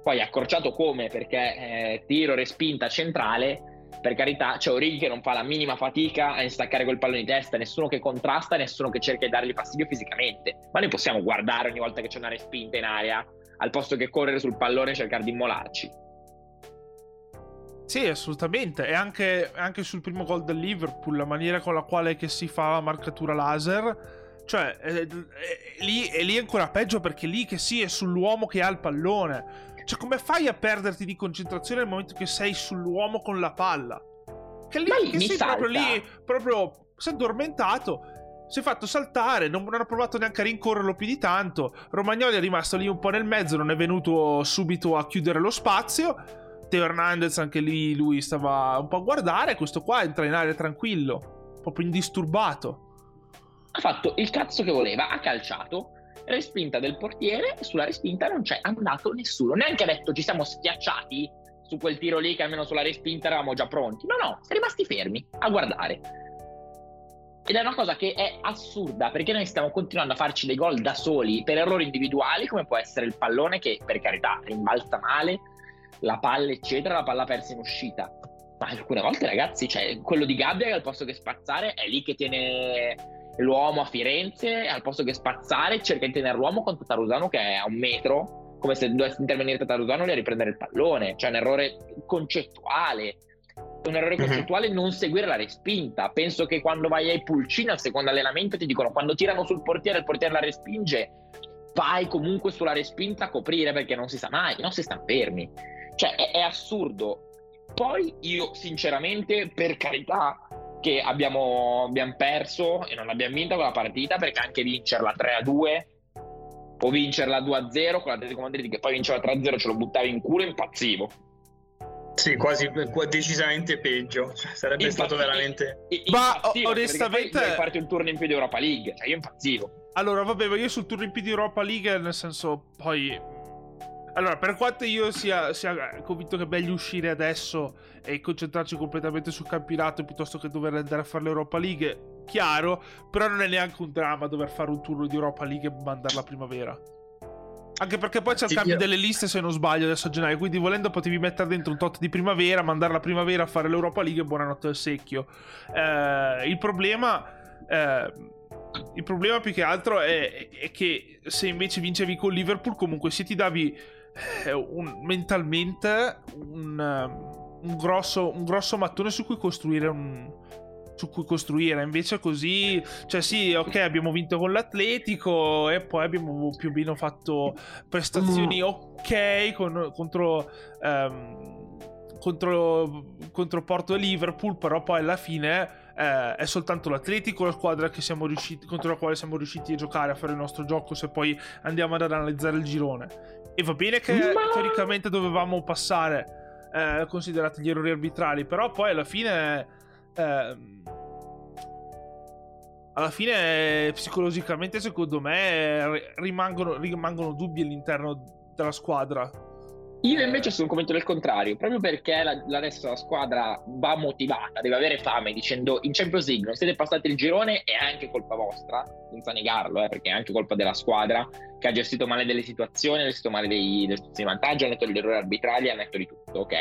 [SPEAKER 3] Poi accorciato come? Perché eh, tiro, respinta centrale, per carità, c'è Orighi che non fa la minima fatica a instaccare quel pallone di testa, nessuno che contrasta, nessuno che cerca di dargli fastidio fisicamente. Ma noi possiamo guardare ogni volta che c'è una respinta in area al posto che correre sul pallone e cercare di immolarci.
[SPEAKER 1] Sì, assolutamente. E anche, anche, sul primo gol del Liverpool, la maniera con la quale si fa la marcatura laser. Cioè, è, è, è, lì, è lì ancora peggio perché lì che sì, è sull'uomo che ha il pallone. Cioè, come fai a perderti di concentrazione nel momento che sei sull'uomo con la palla? Che lì, che sei salta. proprio lì, proprio sei addormentato si è fatto saltare, non, non, ha provato neanche a rincorrerlo più di tanto. Romagnoli è rimasto lì un po' nel mezzo, non è venuto subito a chiudere lo spazio. Teo Hernandez anche lì lui stava un po' a guardare, questo qua entra in aria tranquillo, proprio indisturbato.
[SPEAKER 3] Ha fatto il cazzo che voleva, ha calciato, respinta del portiere sulla respinta non c'è andato nessuno. Neanche ha detto ci siamo schiacciati su quel tiro lì che almeno sulla respinta eravamo già pronti. No, no, siamo rimasti fermi a guardare. Ed è una cosa che è assurda perché noi stiamo continuando a farci dei gol da soli per errori individuali, come può essere il pallone che per carità rimbalza male, la palla, eccetera, la palla persa in uscita. Ma alcune volte, ragazzi, cioè, quello di Gabbia che al posto che spazzare è lì che tiene l'uomo a Firenze, al posto che spazzare cerca di tenere l'uomo contro Tarusano che è a un metro, come se dovesse intervenire Tarusano e riprendere il pallone. Cioè, un errore concettuale un errore mhm. concettuale mm-hmm. non seguire la respinta. Penso che quando vai ai pulcini al secondo allenamento ti dicono quando tirano sul portiere il portiere la respinge, vai comunque sulla respinta a coprire perché non si sa mai, non si sta fermi. Cioè è, è assurdo. Poi io sinceramente, per carità, che abbiamo, abbiamo perso e non abbiamo vinto quella partita perché anche vincerla 3-2 o vincerla 2-0 con l'Atletico Madrid che poi vinceva 3-0 ce lo buttavi in culo impazzivo
[SPEAKER 2] sì, quasi decisamente peggio. Cioè, sarebbe Infatti, stato veramente.
[SPEAKER 1] Ma onestamente.
[SPEAKER 3] farti un turno in più di Europa League. Cioè, io impazzivo.
[SPEAKER 1] Allora, vabbè, ma io sul turno in più di Europa League, nel senso, poi. Allora, per quanto io sia, sia convinto che è meglio uscire adesso e concentrarci completamente sul campionato piuttosto che dover andare a fare l'Europa League, chiaro, però non è neanche un dramma dover fare un turno di Europa League e mandarla a primavera. Anche perché poi c'è il cambio delle liste, se non sbaglio, adesso a gennaio. Quindi volendo potevi mettere dentro un tot di primavera, mandare la primavera a fare l'Europa League e buonanotte al secchio. Eh, il problema... Eh, il problema più che altro è, è, che se invece vincevi con Liverpool, comunque se ti davi eh, un, mentalmente un, un, grosso, un grosso mattone su cui costruire un, su cui costruire. Invece così, cioè sì, ok, abbiamo vinto con l'Atletico e poi abbiamo più o meno fatto prestazioni mm. ok con, contro... Um, contro, contro Porto e Liverpool, però poi alla fine eh, è soltanto l'Atletico la squadra riusciti, contro la quale siamo riusciti a giocare, a fare il nostro gioco se poi andiamo ad analizzare il girone. E va bene che Ma... teoricamente dovevamo passare, eh, considerati gli errori arbitrali, però poi alla fine eh, alla fine psicologicamente secondo me rimangono, rimangono dubbi all'interno della squadra
[SPEAKER 3] Io invece sono convinto del contrario, proprio perché la, adesso la squadra va motivata, deve avere fame, dicendo in Champions League non siete passati il girone, è anche colpa vostra, senza negarlo, eh, perché è anche colpa della squadra che ha gestito male delle situazioni, ha gestito male dei, delle situazioni di ha netto degli errori arbitrali, ha netto di tutto, ok?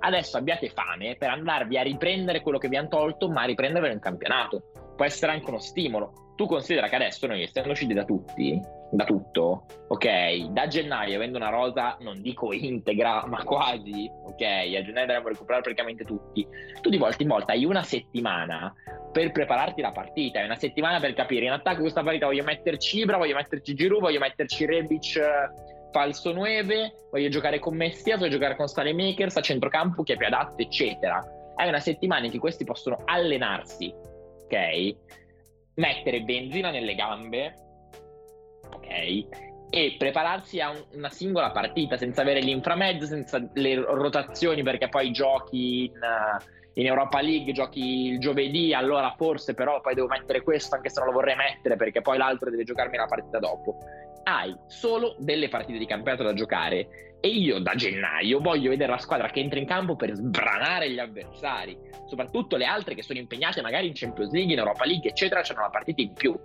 [SPEAKER 3] Adesso abbiate fame per andarvi a riprendere quello che vi hanno tolto, ma riprendervelo in campionato. Può essere anche uno stimolo. Tu considera che adesso noi, essendo usciti da tutti, da tutto, ok? Da gennaio, avendo una rosa, non dico integra, ma quasi, ok? A gennaio dovremmo recuperare praticamente tutti. Tu di volta in volta hai una settimana per prepararti la partita, hai una settimana per capire in attacco questa partita voglio metterci Ibra, voglio metterci Giroud, voglio metterci Rebic falso 9, voglio giocare con Messias, voglio giocare con Stale Makers a centrocampo, chi è più adatto, eccetera. Hai una settimana in cui questi possono allenarsi, ok? Mettere benzina nelle gambe ok? E prepararsi a un, una singola partita senza avere l'inframezzo, senza le rotazioni, perché poi giochi in, in, Europa League, giochi il giovedì, allora forse però poi devo mettere questo anche se non lo vorrei mettere perché poi l'altro deve giocarmi la partita dopo. Hai solo delle partite di campionato da giocare e io da gennaio voglio vedere la squadra che entra in campo per sbranare gli avversari, soprattutto le altre che sono impegnate magari in Champions League, in Europa League, eccetera, hanno una partita in più.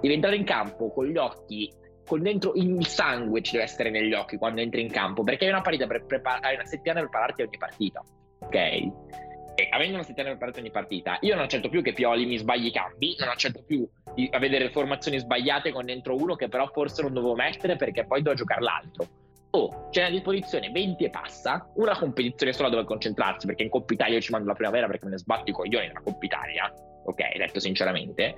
[SPEAKER 3] Devi entrare in campo con gli occhi con dentro il sangue ci deve essere negli occhi quando entri in campo perché hai una per prepar- hai una settimana per prepararti ogni partita ok? E avendo una settimana per prepararti ogni partita io non accetto più che Pioli mi sbagli i cambi non accetto più di a vedere formazioni sbagliate con dentro uno che però forse non dovevo mettere perché poi devo giocare l'altro oh, c'è a disposizione 20 e passa, una competizione sola dove concentrarsi, perché in Coppa Italia io ci mando la primavera perché me ne sbatto i coglioni nella Coppa Italia, ok, detto sinceramente,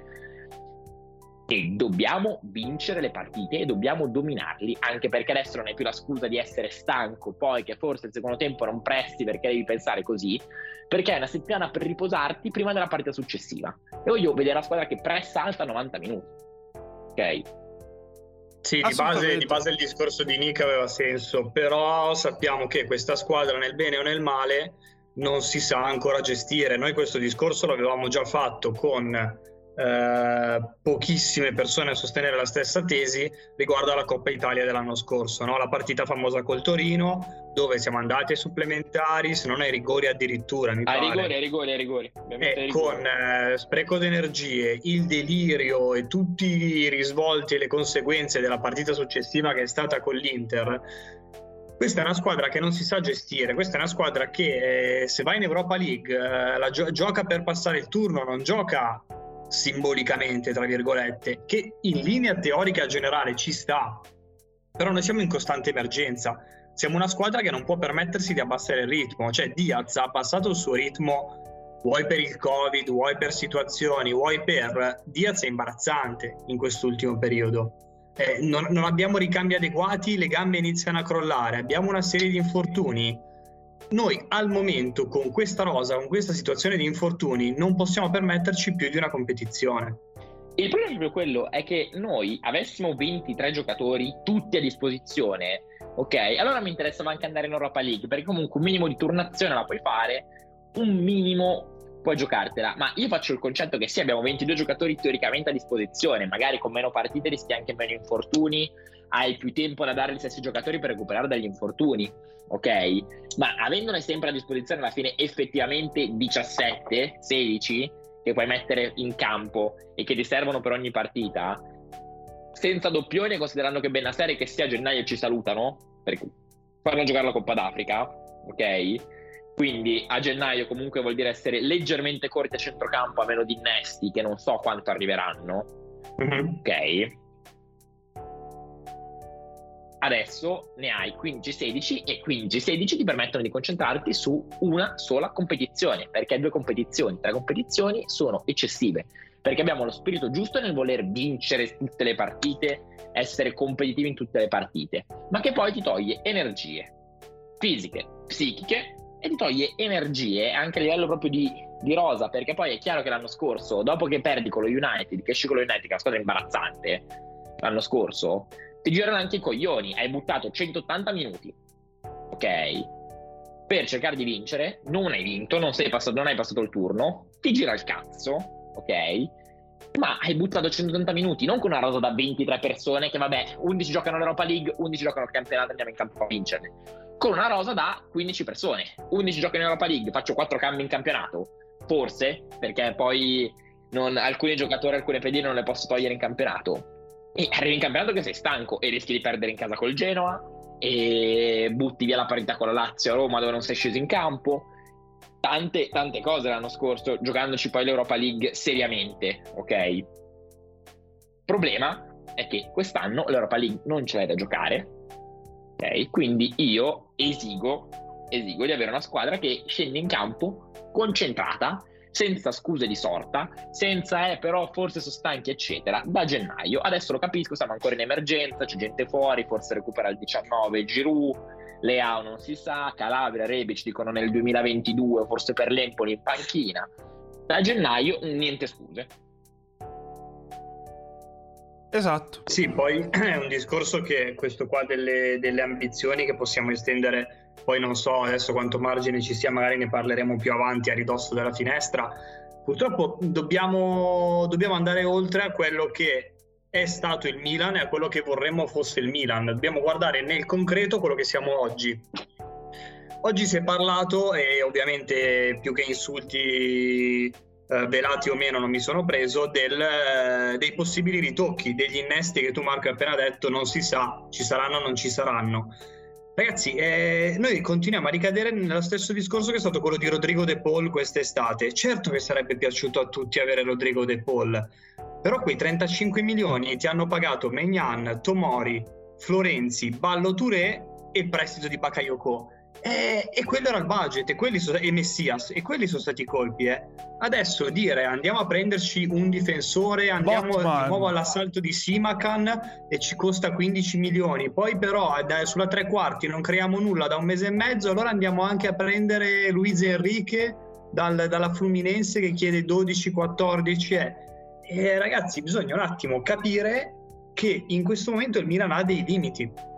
[SPEAKER 3] e dobbiamo vincere le partite e dobbiamo dominarli, anche perché adesso non è più la scusa di essere stanco, poi che forse il secondo tempo non presti perché devi pensare così, perché è una settimana per riposarti prima della partita successiva. E voglio vedere la squadra che pressa alta 90 minuti. Ok?
[SPEAKER 2] Sì, di base, di base, il discorso di Nick aveva senso, però sappiamo che questa squadra nel bene o nel male non si sa ancora gestire. Noi questo discorso l'avevamo già fatto con eh, pochissime persone a sostenere la stessa tesi riguardo alla Coppa Italia dell'anno scorso, no? la partita famosa col Torino dove siamo andati ai supplementari, se non ai rigori addirittura. Mi
[SPEAKER 3] ai pare. rigori, ai rigori, ai rigori.
[SPEAKER 2] E con eh, spreco di energie, il delirio e tutti i risvolti e le conseguenze della partita successiva che è stata con l'Inter, questa è una squadra che non si sa gestire, questa è una squadra che eh, se va in Europa League eh, la gio- gioca per passare il turno, non gioca simbolicamente, tra virgolette, che in linea teorica generale ci sta, però noi siamo in costante emergenza. Siamo una squadra che non può permettersi di abbassare il ritmo, cioè Diaz ha abbassato il suo ritmo vuoi per il Covid, vuoi per situazioni, vuoi per... Diaz è imbarazzante in quest'ultimo periodo. Eh, non, non abbiamo ricambi adeguati, le gambe iniziano a crollare, abbiamo una serie di infortuni noi al momento con questa rosa, con questa situazione di infortuni, non possiamo permetterci più di una competizione.
[SPEAKER 3] Il problema è proprio quello, è che noi avessimo 23 giocatori tutti a disposizione, ok? Allora mi interessava anche andare in Europa League, perché comunque un minimo di turnazione la puoi fare, un minimo puoi giocartela. Ma io faccio il concetto che sì, abbiamo 22 giocatori teoricamente a disposizione, magari con meno partite rischi anche meno infortuni, hai più tempo da dare agli stessi giocatori per recuperare dagli infortuni, ok? Ma avendone sempre a disposizione alla fine effettivamente 17, 16 che puoi mettere in campo e che ti servono per ogni partita, senza doppione, considerando che Benasser che sia a gennaio ci salutano, perché fanno giocare la Coppa d'Africa, ok? Quindi a gennaio comunque vuol dire essere leggermente corti a centrocampo a meno di innesti che non so quanto arriveranno, mm-hmm. ok? adesso ne hai 15-16 e 15-16 ti permettono di concentrarti su una sola competizione, perché due competizioni, tre competizioni sono eccessive, perché abbiamo lo spirito giusto nel voler vincere tutte le partite, essere competitivi in tutte le partite, ma che poi ti toglie energie fisiche, psichiche e ti toglie energie anche a livello proprio di, di rosa, perché poi è chiaro che l'anno scorso, dopo che perdi con lo United, che esci con lo United, che è una squadra imbarazzante, l'anno scorso, ti girano anche i coglioni. Hai buttato 180 minuti, ok? Per cercare di vincere, non hai vinto, non, passato, non hai passato il turno, ti gira il cazzo, ok? ma hai buttato 180 minuti, non con una rosa da 23 persone che vabbè, 11 giocano all'Europa League, 11 giocano al campionato, andiamo in campo a vincerne. Con una rosa da 15 persone, 11 giocano in Europa League, faccio 4 cambi in campionato, forse, perché poi non, alcuni giocatori, alcune pedine non le posso togliere in campionato. E arrivi in campionato che sei stanco e rischi di perdere in casa col Genoa e butti via la parità con la Lazio a Roma dove non sei sceso in campo tante, tante cose l'anno scorso, giocandoci poi l'Europa League seriamente, ok? Problema è che quest'anno l'Europa League non ce l'hai da giocare, Quindi io esigo, esigo di avere una squadra che scende in campo concentrata, senza scuse di sorta, senza eh, però forse sono stanchi, eccetera, da gennaio. Adesso lo capisco, siamo ancora in emergenza, c'è gente fuori, forse recupera il 19 Giroud Leao non si sa, Calabria, Rebic dicono nel 2022, forse per l'Empoli in panchina. Da gennaio niente scuse.
[SPEAKER 1] Esatto.
[SPEAKER 2] Sì, poi è un discorso che questo qua delle, delle, ambizioni che possiamo estendere, poi non so adesso quanto margine ci sia, magari ne parleremo più avanti a ridosso della finestra. Purtroppo dobbiamo, dobbiamo andare oltre a quello che è stato il Milan e a quello che vorremmo fosse il Milan. Dobbiamo guardare nel concreto quello che siamo oggi. Oggi si è parlato, e ovviamente più che insulti eh, velati o meno non mi sono preso, del, eh, dei possibili ritocchi, degli innesti che tu Marco hai appena detto, non si sa, ci saranno o non ci saranno. Ragazzi, eh, noi continuiamo a ricadere nello stesso discorso che è stato quello di Rodrigo De Paul quest'estate. Certo che sarebbe piaciuto a tutti avere Rodrigo De Paul, però quei 35 milioni ti hanno pagato Megnan, Tomori, Florenzi, Ballo Touré e prestito di Bakayoko. E, e, quello era il budget, e, quelli so, e Messias, e quelli sono stati i colpi. Eh. Adesso dire andiamo a prenderci un difensore, andiamo Botman. di nuovo all'assalto di Simacan e ci costa 15 milioni, poi però da, sulla tre quarti non creiamo nulla da un mese e mezzo, allora andiamo anche a prendere Luis Enrique dal, dalla Fluminense che chiede 12-14. Eh. E ragazzi, bisogna un attimo capire che in questo momento il Milan ha dei limiti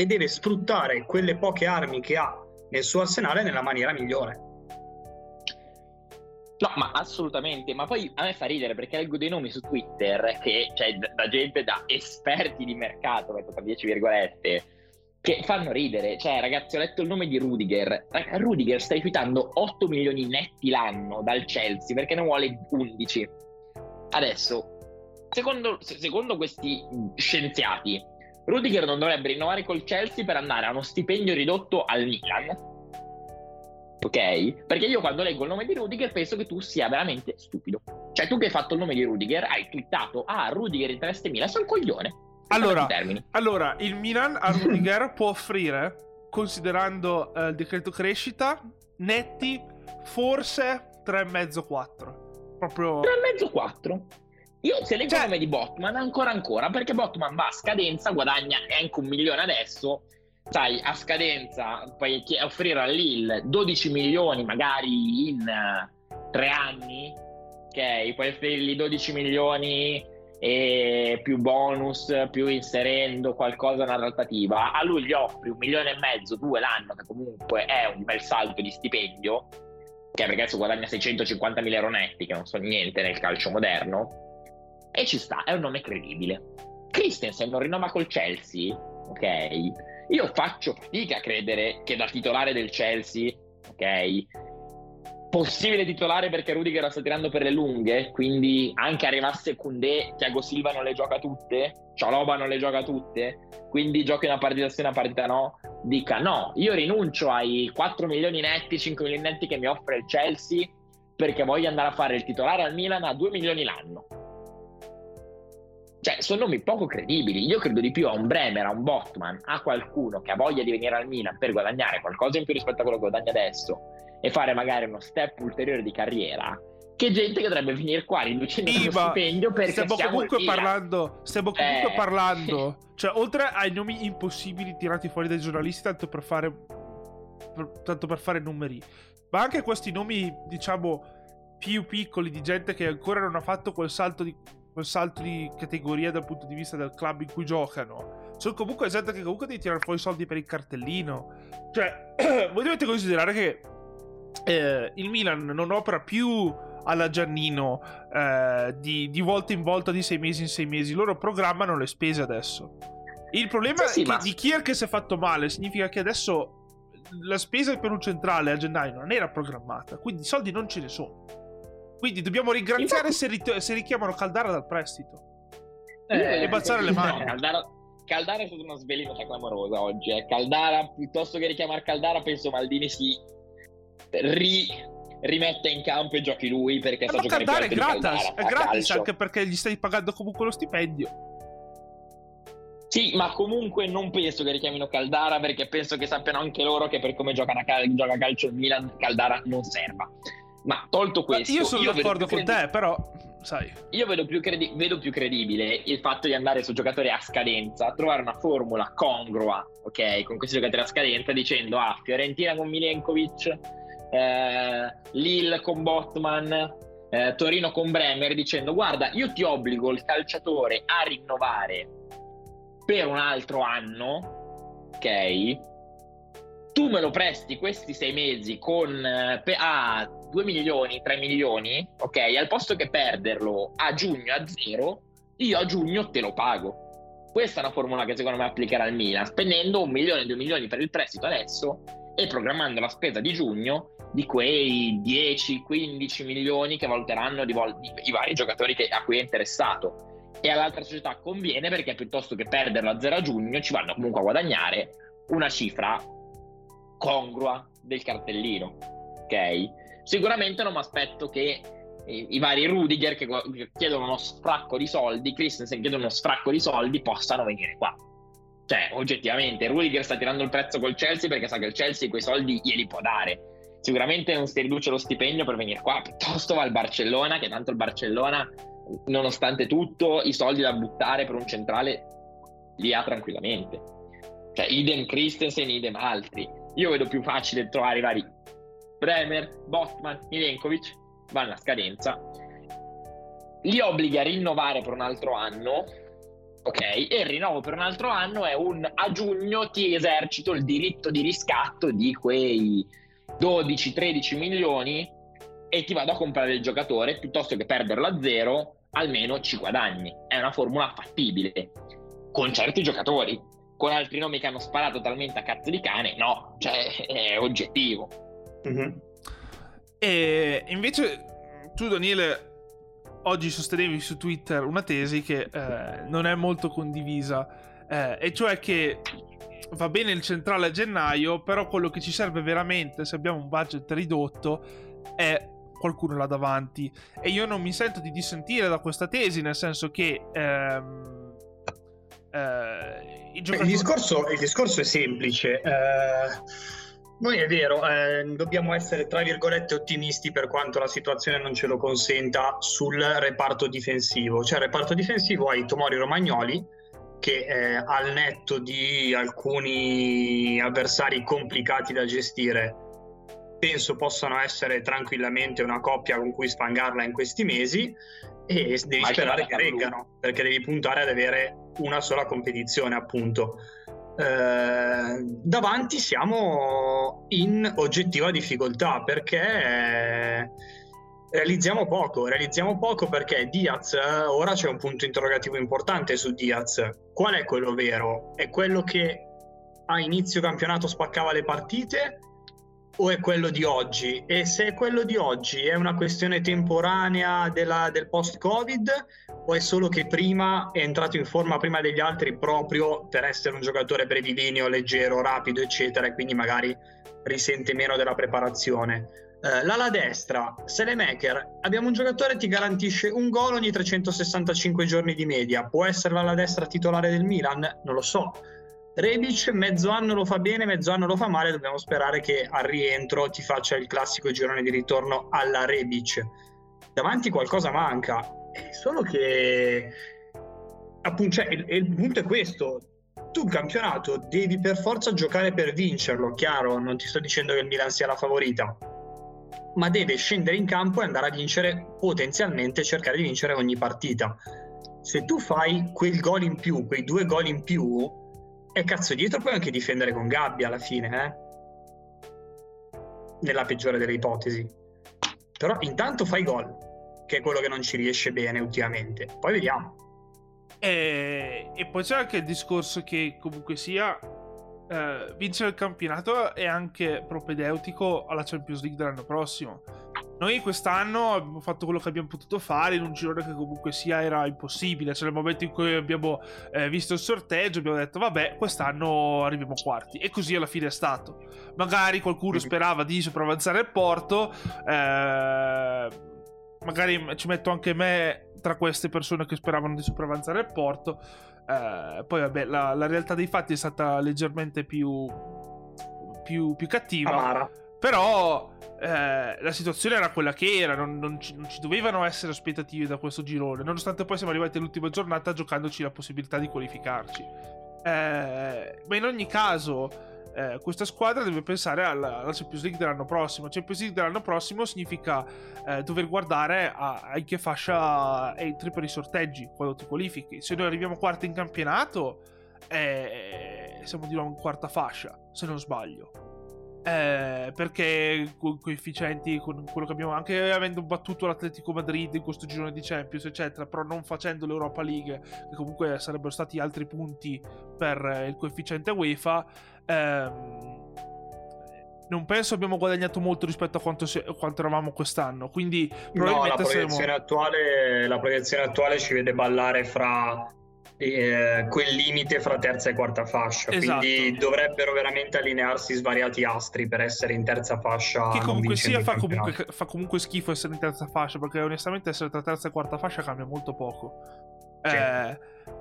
[SPEAKER 2] e deve sfruttare quelle poche armi che ha nel suo arsenale nella maniera migliore.
[SPEAKER 3] No, ma assolutamente, ma poi a me fa ridere perché leggo dei nomi su Twitter che, cioè, da gente, da esperti di mercato, metto tra 10 virgolette, che fanno ridere. Cioè, ragazzi, ho letto il nome di Rudiger. Rudiger sta rifiutando 8 milioni netti l'anno dal Chelsea perché ne vuole 11. Adesso, secondo, secondo questi scienziati, Rudiger non dovrebbe rinnovare col Chelsea per andare a uno stipendio ridotto al Milan. Ok? Perché io quando leggo il nome di Rudiger penso che tu sia veramente stupido. Cioè, tu che hai fatto il nome di Rudiger, hai twittato, ah, Rudiger interessa Milan, sei un coglione.
[SPEAKER 1] Allora, allora, il Milan a Rudiger può offrire, considerando uh, il decreto crescita, netti forse 3,5-4. Proprio...
[SPEAKER 3] 3,5-4. Io se leggo cioè... il nome di Botman, ancora ancora, perché Botman va a scadenza, guadagna anche un milione adesso, sai, a scadenza puoi offrire a Lille 12 milioni magari in uh, tre anni, ok? Puoi offrirgli 12 milioni e più bonus, più inserendo qualcosa nella trattativa. A lui gli offri un milione e mezzo, due l'anno, che comunque è un bel salto di stipendio, che perché adesso guadagna 650 mila euro netti, che non so niente nel calcio moderno e ci sta, è un nome credibile. Christensen non rinnova col Chelsea, ok? Io faccio fatica a credere che da titolare del Chelsea, ok? Possibile titolare perché Rudiger sta tirando per le lunghe, quindi anche arrivasse Koundé, Thiago Silva non le gioca tutte, Cialoba non le gioca tutte, quindi giochi una partita sì, una partita no, dica no, io rinuncio ai 4 milioni netti, 5 milioni netti che mi offre il Chelsea perché voglio andare a fare il titolare al Milan a 2 milioni l'anno cioè, sono nomi poco credibili. Io credo di più a un Bremer, a un Botman, a qualcuno che ha voglia di venire al Milan per guadagnare qualcosa in più rispetto a quello che guadagna adesso e fare magari uno step ulteriore di carriera. Che gente che dovrebbe venire qua riducendo il stipendio perché
[SPEAKER 1] stiamo comunque parlando. Stiamo comunque eh. parlando. Cioè, oltre ai nomi impossibili tirati fuori dai giornalisti, tanto per fare. Per, tanto per fare numeri. Ma anche questi nomi, diciamo più piccoli di gente che ancora non ha fatto quel salto di quel salto di categoria dal punto di vista del club in cui giocano. Sono comunque gente che comunque devi tirare fuori i soldi per il cartellino. Cioè, voi dovete considerare che eh, il Milan non opera più alla Giannino eh, di, di, volta in volta, di sei mesi in sei mesi. Loro programmano le spese adesso. Il problema sì, sì, ma... di Kier che si è fatto male significa che adesso la spesa per un centrale a gennaio non era programmata, quindi i soldi non ce ne sono. Quindi dobbiamo ringraziare Infatti... se, rit- se, richiamano Caldara dal prestito. Eh, e baciare le mani.
[SPEAKER 3] No, Caldara, Caldara è stata una svelita clamorosa oggi. Eh. Caldara, piuttosto che richiamare Caldara, penso Maldini si ri, rimette in campo e giochi lui perché
[SPEAKER 1] Ma sta giocando Caldara è gratis, è gratis anche perché gli stai pagando comunque lo stipendio.
[SPEAKER 3] Sì, ma comunque non penso che richiamino Caldara perché penso che sappiano anche loro che per come gioca, cal- gioca calcio il Milan, Caldara non serva. Ma tolto questo,
[SPEAKER 1] io sono io d'accordo con credi- te, però sai.
[SPEAKER 3] Io vedo più, credi- vedo più, credibile il fatto di andare su giocatori a scadenza, trovare una formula congrua, ok, con questi giocatori a scadenza, dicendo ah, Fiorentina con Milenkovic, eh, Lille con Botman, eh, Torino con Bremer, dicendo guarda, io ti obbligo il calciatore a rinnovare per un altro anno, ok? Tu me lo presti questi sei mesi con eh, a 2 milioni, 3 milioni, ok? Al posto che perderlo a giugno a zero, io a giugno te lo pago. Questa è una formula che secondo me applicherà al Milan, spendendo un milione, due milioni per il prestito adesso e programmando la spesa di giugno di quei 10-15 milioni che valuteranno di vol- i vari giocatori che, a cui è interessato. E all'altra società conviene perché piuttosto che perderlo a zero a giugno ci vanno comunque a guadagnare una cifra congrua del cartellino. Ok? Sicuramente non mi aspetto che i, i, vari Rudiger che, che chiedono uno sfracco di soldi, Christensen chiedono uno sfracco di soldi, possano venire qua. Cioè, oggettivamente, Rudiger sta tirando il prezzo col Chelsea perché sa che il Chelsea quei soldi glieli può dare. Sicuramente non si riduce lo stipendio per venire qua, piuttosto va al Barcellona, che tanto il Barcellona, nonostante tutto, i soldi da buttare per un centrale li ha tranquillamente. Cioè, idem Christensen, idem altri. Io vedo più facile trovare i vari Bremer, Botman, Milenkovic vanno a scadenza. Li obblighi a rinnovare per un altro anno, ok? E il rinnovo per un altro anno è un a giugno ti esercito il diritto di riscatto di quei 12-13 milioni e ti vado a comprare il giocatore piuttosto che perderlo a zero, almeno ci guadagni. È una formula fattibile con certi giocatori. Con altri nomi che hanno sparato talmente a cazzo di cane, no, cioè è oggettivo.
[SPEAKER 1] Mm-hmm. E invece tu, Daniele, oggi sostenevi su Twitter una tesi che eh, non è molto condivisa, eh, e cioè che va bene il centrale a gennaio, però quello che ci serve veramente se abbiamo un budget ridotto è qualcuno là davanti. E io non mi sento di dissentire da questa tesi, nel senso che... Ehm,
[SPEAKER 2] eh, il, giocatori... il, discorso, il, discorso, è semplice. Eh noi è vero, eh, dobbiamo essere tra virgolette ottimisti per quanto la situazione non ce lo consenta sul reparto difensivo. Cioè, il reparto difensivo hai Tomori Romagnoli, che eh, al netto di alcuni avversari complicati da gestire, penso possano essere tranquillamente una coppia con cui sfangarla in questi mesi e devi Ma sperare che reggano, perché devi puntare ad avere una sola competizione, appunto. Eh, davanti siamo in oggettiva difficoltà perché realizziamo poco, realizziamo poco perché Diaz, ora c'è un punto interrogativo importante su Diaz. Qual è quello vero? È quello che a inizio campionato spaccava le partite o è quello di oggi? E se è quello di oggi è una questione temporanea della, del post-Covid o è solo che prima è entrato in forma prima degli altri proprio per essere un giocatore brevilineo, leggero, rapido, eccetera, e quindi magari risente meno della preparazione? Uh, l'ala destra, Selemaker, abbiamo un giocatore che ti garantisce un gol ogni 365 giorni di media. Può essere l'ala destra titolare del Milan? Non lo so Rebic mezzo anno lo fa bene, mezzo anno lo fa male, dobbiamo sperare che al rientro ti faccia il classico girone di ritorno alla Rebic. Davanti qualcosa manca, solo che appunto cioè, il, il punto è questo, tu il campionato devi per forza giocare per vincerlo, chiaro, non ti sto dicendo che il Milan sia la favorita, ma deve scendere in campo e andare a vincere, potenzialmente cercare di vincere ogni partita. Se tu fai quel gol in più, quei due gol in più, e cazzo, dietro puoi anche difendere con gabbia alla fine, eh? Nella peggiore delle ipotesi. Però intanto fai gol, che è quello che non ci riesce bene ultimamente. Poi vediamo.
[SPEAKER 1] E, e poi c'è anche il discorso che comunque sia eh, vincere il campionato è anche propedeutico alla Champions League dell'anno prossimo. Noi quest'anno abbiamo fatto quello che abbiamo potuto fare in un girone che comunque sia era impossibile. Cioè, nel momento in cui abbiamo eh, visto il sorteggio, abbiamo detto, vabbè, quest'anno arriviamo quarti. E così alla fine è stato. Magari qualcuno sperava di sopravanzare il Porto. Eh, magari ci metto anche me tra queste persone che speravano di sopravanzare il Porto. Eh, poi, vabbè, la, la, realtà dei fatti è stata leggermente più, più, più cattiva.
[SPEAKER 2] Amara.
[SPEAKER 1] Però eh, la situazione era quella che era, non, non, ci, non, ci, dovevano essere aspettative da questo girone, nonostante poi siamo arrivati all'ultima giornata giocandoci la possibilità di qualificarci. Eh, ma in ogni caso, eh, questa squadra deve pensare alla, alla, Champions League dell'anno prossimo. Champions League dell'anno prossimo significa eh, dover guardare a, a, in che fascia entri per i sorteggi quando ti qualifichi. Se noi arriviamo quarti in campionato, eh, siamo di nuovo in quarta fascia, se non sbaglio. Eh, perché con coefficienti, con quello che abbiamo anche avendo battuto l'Atletico Madrid in questo girone di Champions, eccetera, però non facendo l'Europa League, che comunque sarebbero stati altri punti per il coefficiente UEFA. Ehm, non penso abbiamo guadagnato molto rispetto a quanto, se- quanto eravamo quest'anno. Quindi, probabilmente
[SPEAKER 2] no, la proiezione,
[SPEAKER 1] saremo...
[SPEAKER 2] attuale, la proiezione attuale ci vede ballare fra eh, quel limite fra terza e quarta fascia. Esatto. Quindi dovrebbero veramente allinearsi svariati astri per essere in terza fascia.
[SPEAKER 1] Che comunque sia, fa comunque, fa comunque, schifo essere in terza fascia, perché onestamente essere tra terza e quarta fascia cambia molto poco. Sì. Eh,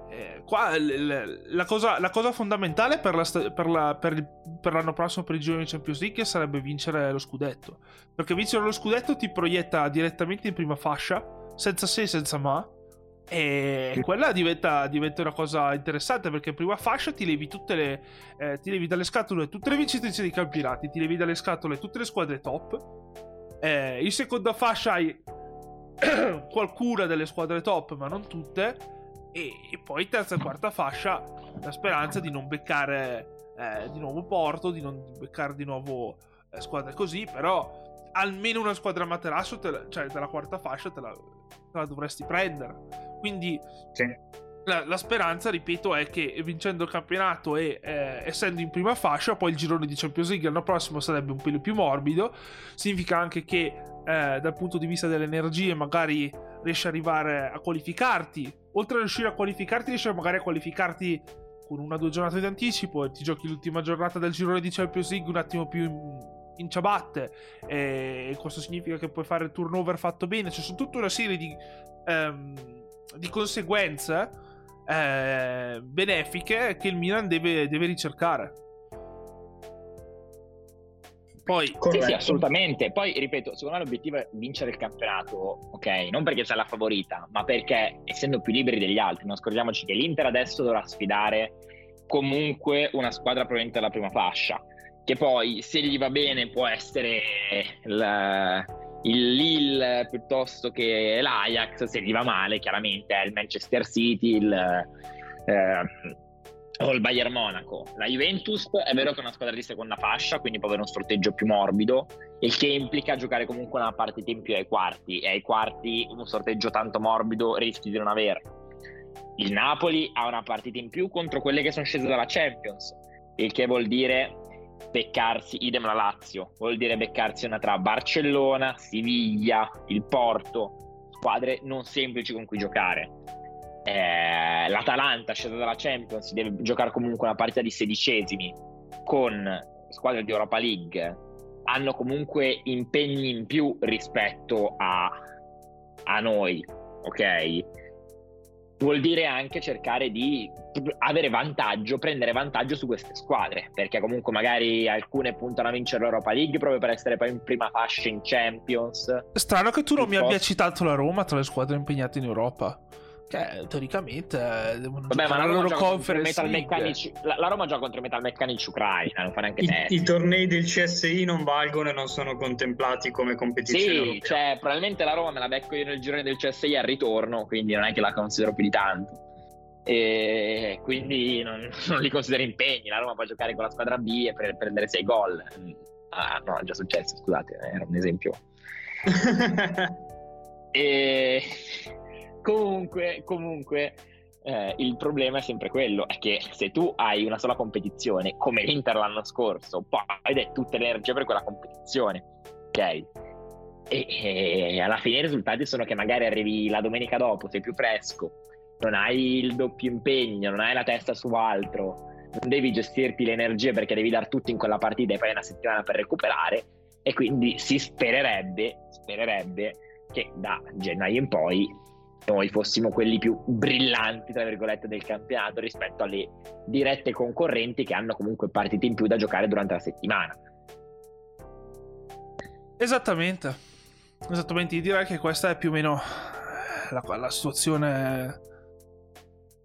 [SPEAKER 1] eh, qua la cosa, la cosa, fondamentale per, la, per, la, per, il, per, l'anno prossimo per il giro di Champions League sarebbe vincere lo scudetto. Perché vincere lo scudetto ti proietta direttamente in prima fascia, senza se e senza ma e quella diventa, diventa, una cosa interessante perché in prima fascia ti levi tutte le. Eh, ti levi dalle scatole tutte le vincitrici dei campionati, ti levi dalle scatole tutte le squadre top. Eh, in seconda fascia hai qualcuna delle squadre top, ma non tutte. E, e poi terza e quarta fascia la speranza di non beccare eh, di nuovo Porto, di non beccare di nuovo eh, squadre così, però almeno una squadra materasso, la, cioè dalla quarta fascia, te la, te la dovresti prendere. Quindi sì. la, la, speranza, ripeto, è che vincendo il campionato e eh, essendo in prima fascia, poi il girone di Champions League l'anno prossimo sarebbe un pelo più morbido. Significa anche che eh, dal punto di vista delle energie magari riesci ad arrivare a qualificarti. Oltre a riuscire a qualificarti, riesci magari a qualificarti con una o due giornate di anticipo e ti giochi l'ultima giornata del girone di Champions League un attimo più in, in ciabatte e questo significa che puoi fare il turnover fatto bene c'è cioè, tutta una serie di ehm, di conseguenze eh, benefiche che il Milan deve, deve ricercare.
[SPEAKER 3] Poi, sì, sì, assolutamente. Poi, ripeto, secondo me l'obiettivo è vincere il campionato, ok? Non perché sia la favorita, ma perché essendo più liberi degli altri, non scordiamoci che l'Inter adesso dovrà sfidare comunque una squadra proveniente dalla prima fascia, che poi, se gli va bene, può essere il, il Lille piuttosto che l'Ajax, se gli va male chiaramente è il Manchester City il, eh, o il Bayern Monaco. La Juventus è vero che è una squadra di seconda fascia, quindi può avere un sorteggio più morbido, il che implica giocare comunque una partita in più ai quarti e ai quarti un sorteggio tanto morbido rischi di non averlo. Il Napoli ha una partita in più contro quelle che sono scese dalla Champions, il che vuol dire beccarsi, idem la Lazio, vuol dire beccarsi una tra Barcellona, Siviglia, il Porto, squadre non semplici con cui giocare. Eh, L'Atalanta, scesa dalla Champions, deve giocare comunque una partita di sedicesimi con squadre di Europa League. Hanno comunque impegni in più rispetto a, a noi, ok? vuol dire anche cercare di avere vantaggio, prendere vantaggio su queste squadre, perché comunque magari alcune puntano a vincere l'Europa League proprio per essere poi in prima fascia in Champions.
[SPEAKER 1] Strano che tu non mi abbia citato la Roma tra le squadre impegnate in Europa. Che teoricamente eh, devono
[SPEAKER 3] Vabbè, ma la Roma, conference Metal la, la Roma gioca contro i Metal Meccanici Ucraina, non fa neanche
[SPEAKER 2] I, I tornei del CSI non valgono e non sono contemplati come competizione. Sì, europea.
[SPEAKER 3] cioè, probabilmente la Roma me la becco io nel girone del CSI al ritorno, quindi non è che la considero più di tanto. E quindi non, non li considero impegni. La Roma può giocare con la squadra B e pre- prendere 6 gol. Ah, no, è già successo, scusate, era un esempio e comunque, comunque eh, il problema è sempre quello, è che se tu hai una sola competizione, come l'Inter l'anno scorso, poi hai tutte le energie per quella competizione, ok? E, e, alla fine i risultati sono che magari arrivi la domenica dopo, sei più fresco, non hai il doppio impegno, non hai la testa su altro, non devi gestirti le energie perché devi dar tutto in quella partita e poi una settimana per recuperare e quindi si spererebbe, spererebbe che da gennaio in poi noi fossimo quelli più brillanti, tra virgolette, del campionato rispetto alle dirette concorrenti che hanno comunque partite in più da giocare durante la settimana.
[SPEAKER 1] Esattamente, esattamente, io direi che questa è più o meno la, la situazione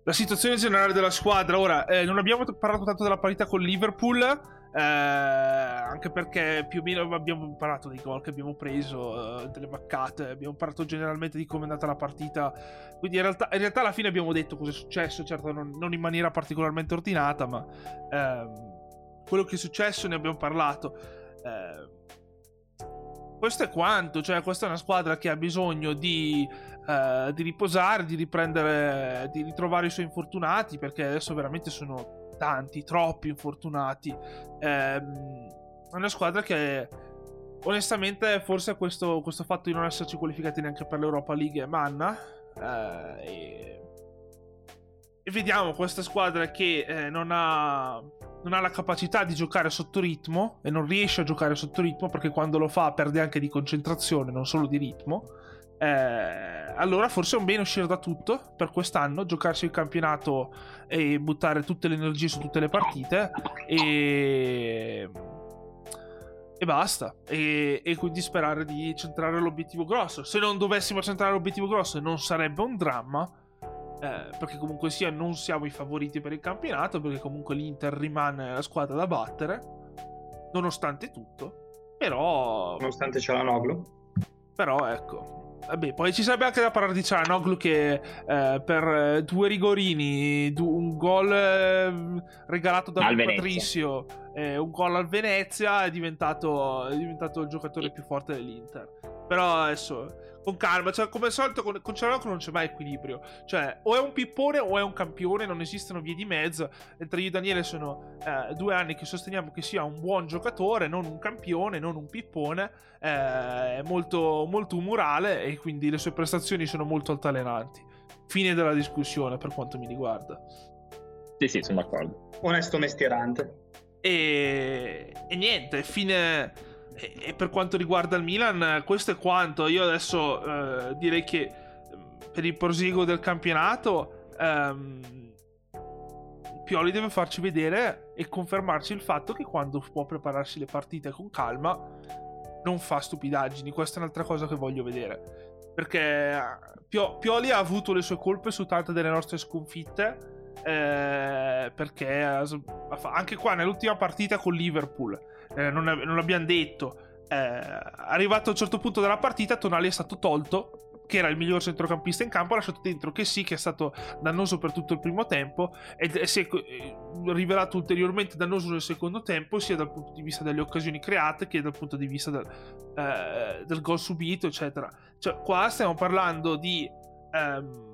[SPEAKER 1] la situazione generale della squadra. Ora, eh, non abbiamo parlato tanto della parità con Liverpool, eh, anche perché più o meno abbiamo parlato dei gol che abbiamo preso, eh, delle maccate, abbiamo parlato generalmente di come è andata la partita. Quindi in realtà, in realtà alla fine abbiamo detto cosa è successo, certo non, non in maniera particolarmente ordinata, ma ehm, quello che è successo ne abbiamo parlato. Eh, questo è quanto, cioè questa è una squadra che ha bisogno di uh, di riposare, di riprendere, di ritrovare i suoi infortunati, perché adesso veramente sono tanti, troppi infortunati. Um, è una squadra che onestamente forse questo, questo, fatto di non esserci qualificati neanche per l'Europa League è manna. Uh, e, e, vediamo questa squadra che eh, non, ha, non ha la capacità di giocare sotto ritmo e non riesce a giocare sotto ritmo perché quando lo fa perde anche di concentrazione, non solo di ritmo. Eh, allora forse è un bene uscire da tutto per quest'anno, giocarsi il campionato e buttare tutte le energie su tutte le partite e, e basta. E, e, quindi sperare di centrare l'obiettivo grosso. Se non dovessimo centrare l'obiettivo grosso non sarebbe un dramma. Eh, perché comunque sia non siamo i favoriti per il campionato, perché comunque l'Inter rimane la squadra da battere, nonostante tutto. Però...
[SPEAKER 2] Nonostante c'è la Noglu.
[SPEAKER 1] Però ecco, Vabbè, poi ci sarebbe anche da parlare di Cianoglu che eh, per eh, due rigorini, du- un gol eh, regalato da Patricio e un gol al Venezia è diventato, è diventato il giocatore più forte dell'Inter. Però adesso con calma, cioè come al solito con, con Cianoglu non c'è mai equilibrio. Cioè o è un pippone o è un campione, non esistono vie di mezzo. Mentre io e Daniele sono eh, due anni che sosteniamo che sia un buon giocatore, non un campione, non un pippone. Eh, è molto, molto umorale e quindi le sue prestazioni sono molto altalenanti. Fine della discussione per quanto mi riguarda.
[SPEAKER 3] Sì, sì, sono d'accordo.
[SPEAKER 2] Onesto mestierante.
[SPEAKER 1] E, e niente, fine e, per quanto riguarda il Milan, questo è quanto. Io adesso eh, direi che mm, per il proseguo del campionato, ehm, Pioli deve farci vedere e confermarci il fatto che quando può prepararsi le partite con calma, non fa stupidaggini. Questa è un'altra cosa che voglio vedere. Perché eh, Pioli ha avuto le sue colpe su tante delle nostre sconfitte. Eh, perché anche qua nell'ultima partita con Liverpool eh, non, non, l'abbiamo detto. Eh, arrivato a un certo punto della partita, Tonali è stato tolto, che era il miglior centrocampista in campo, ha lasciato dentro che sì, che è stato dannoso per tutto il primo tempo e si è eh, rivelato ulteriormente dannoso nel secondo tempo, sia dal punto di vista delle occasioni create che dal punto di vista del, eh, del gol subito, eccetera. Cioè, qua stiamo parlando di... Ehm,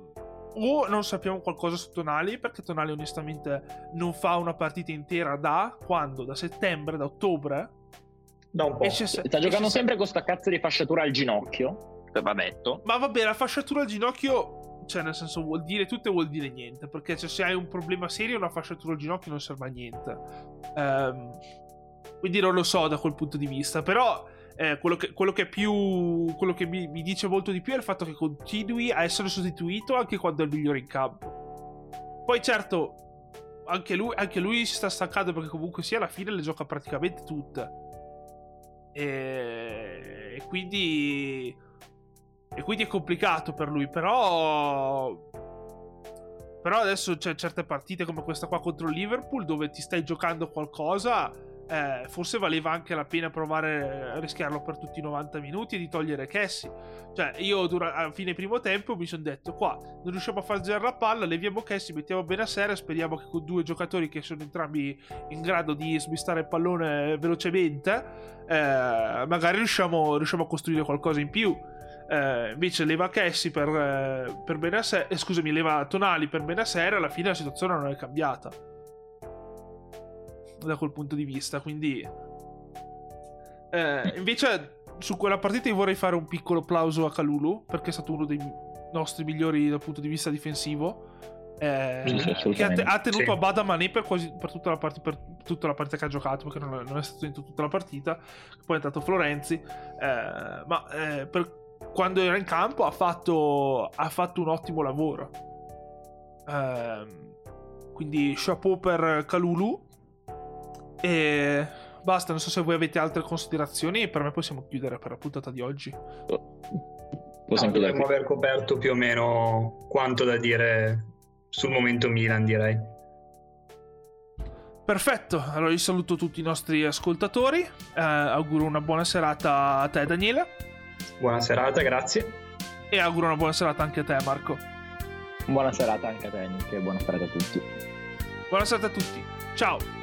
[SPEAKER 1] o non sappiamo qualcosa su Tonali perché Tonali onestamente non fa una partita intera da quando? Da settembre, da ottobre?
[SPEAKER 3] Da un po'. Se... Sta giocando sempre con sta cazzo di fasciatura al ginocchio, va detto.
[SPEAKER 1] Ma vabbè, la fasciatura al ginocchio, cioè nel senso vuol dire tutto e vuol dire niente, perché cioè, se hai un problema serio una fasciatura al ginocchio non serve a niente. Um, quindi non lo so da quel punto di vista, però eh, quello, che, quello, che, più. Quello che mi, mi, dice molto di più è il fatto che continui a essere sostituito anche quando è il migliore in campo. Poi, certo, anche lui, anche lui si sta stancando perché comunque sia alla fine le gioca praticamente tutte. E, e quindi. E quindi è complicato per lui, però. Però adesso c'è certe partite come questa qua contro il Liverpool dove ti stai giocando qualcosa eh, forse valeva anche la pena provare a rischiarlo per tutti i 90 minuti e di togliere Cassie. Cioè, io dura- a fine primo tempo mi sono detto: qua non riusciamo a far girare la palla, leviamo Cassie, mettiamo bene a serie. Speriamo che con due giocatori che sono entrambi in grado di smistare il pallone velocemente, eh, magari riusciamo, riusciamo, a costruire qualcosa in più. Eh, invece leva Cassie per, eh, per Benasser, eh, scusami, leva Tonali per Benasser. Alla fine la situazione non è cambiata da quel punto di vista. Quindi, eh, invece, su quella partita io vorrei fare un piccolo applauso a Kalulu perché è stato uno dei nostri migliori dal punto di vista difensivo. Eh, sì, che ha, te- ha tenuto sì. a bada Mané per, quasi, per, tutta per, tutta la partita che ha giocato perché non è, non è stato dentro tutta la partita poi è entrato Florenzi eh, ma eh, per quando era in campo ha fatto, ha fatto un ottimo lavoro ehm, quindi chapeau per Calulu e basta, non so se voi avete altre considerazioni. Per me possiamo chiudere per la puntata di oggi.
[SPEAKER 2] Possiamo no, dovremmo aver coperto più o meno quanto da dire sul momento Milan, direi.
[SPEAKER 1] Perfetto, allora io saluto tutti i nostri ascoltatori. Eh, auguro una buona serata a te, Daniele.
[SPEAKER 2] Buona serata, grazie.
[SPEAKER 1] E auguro una buona serata anche a te, Marco.
[SPEAKER 3] Buona serata anche a te, Nick, e buona serata a tutti.
[SPEAKER 1] Buona serata a tutti. Ciao.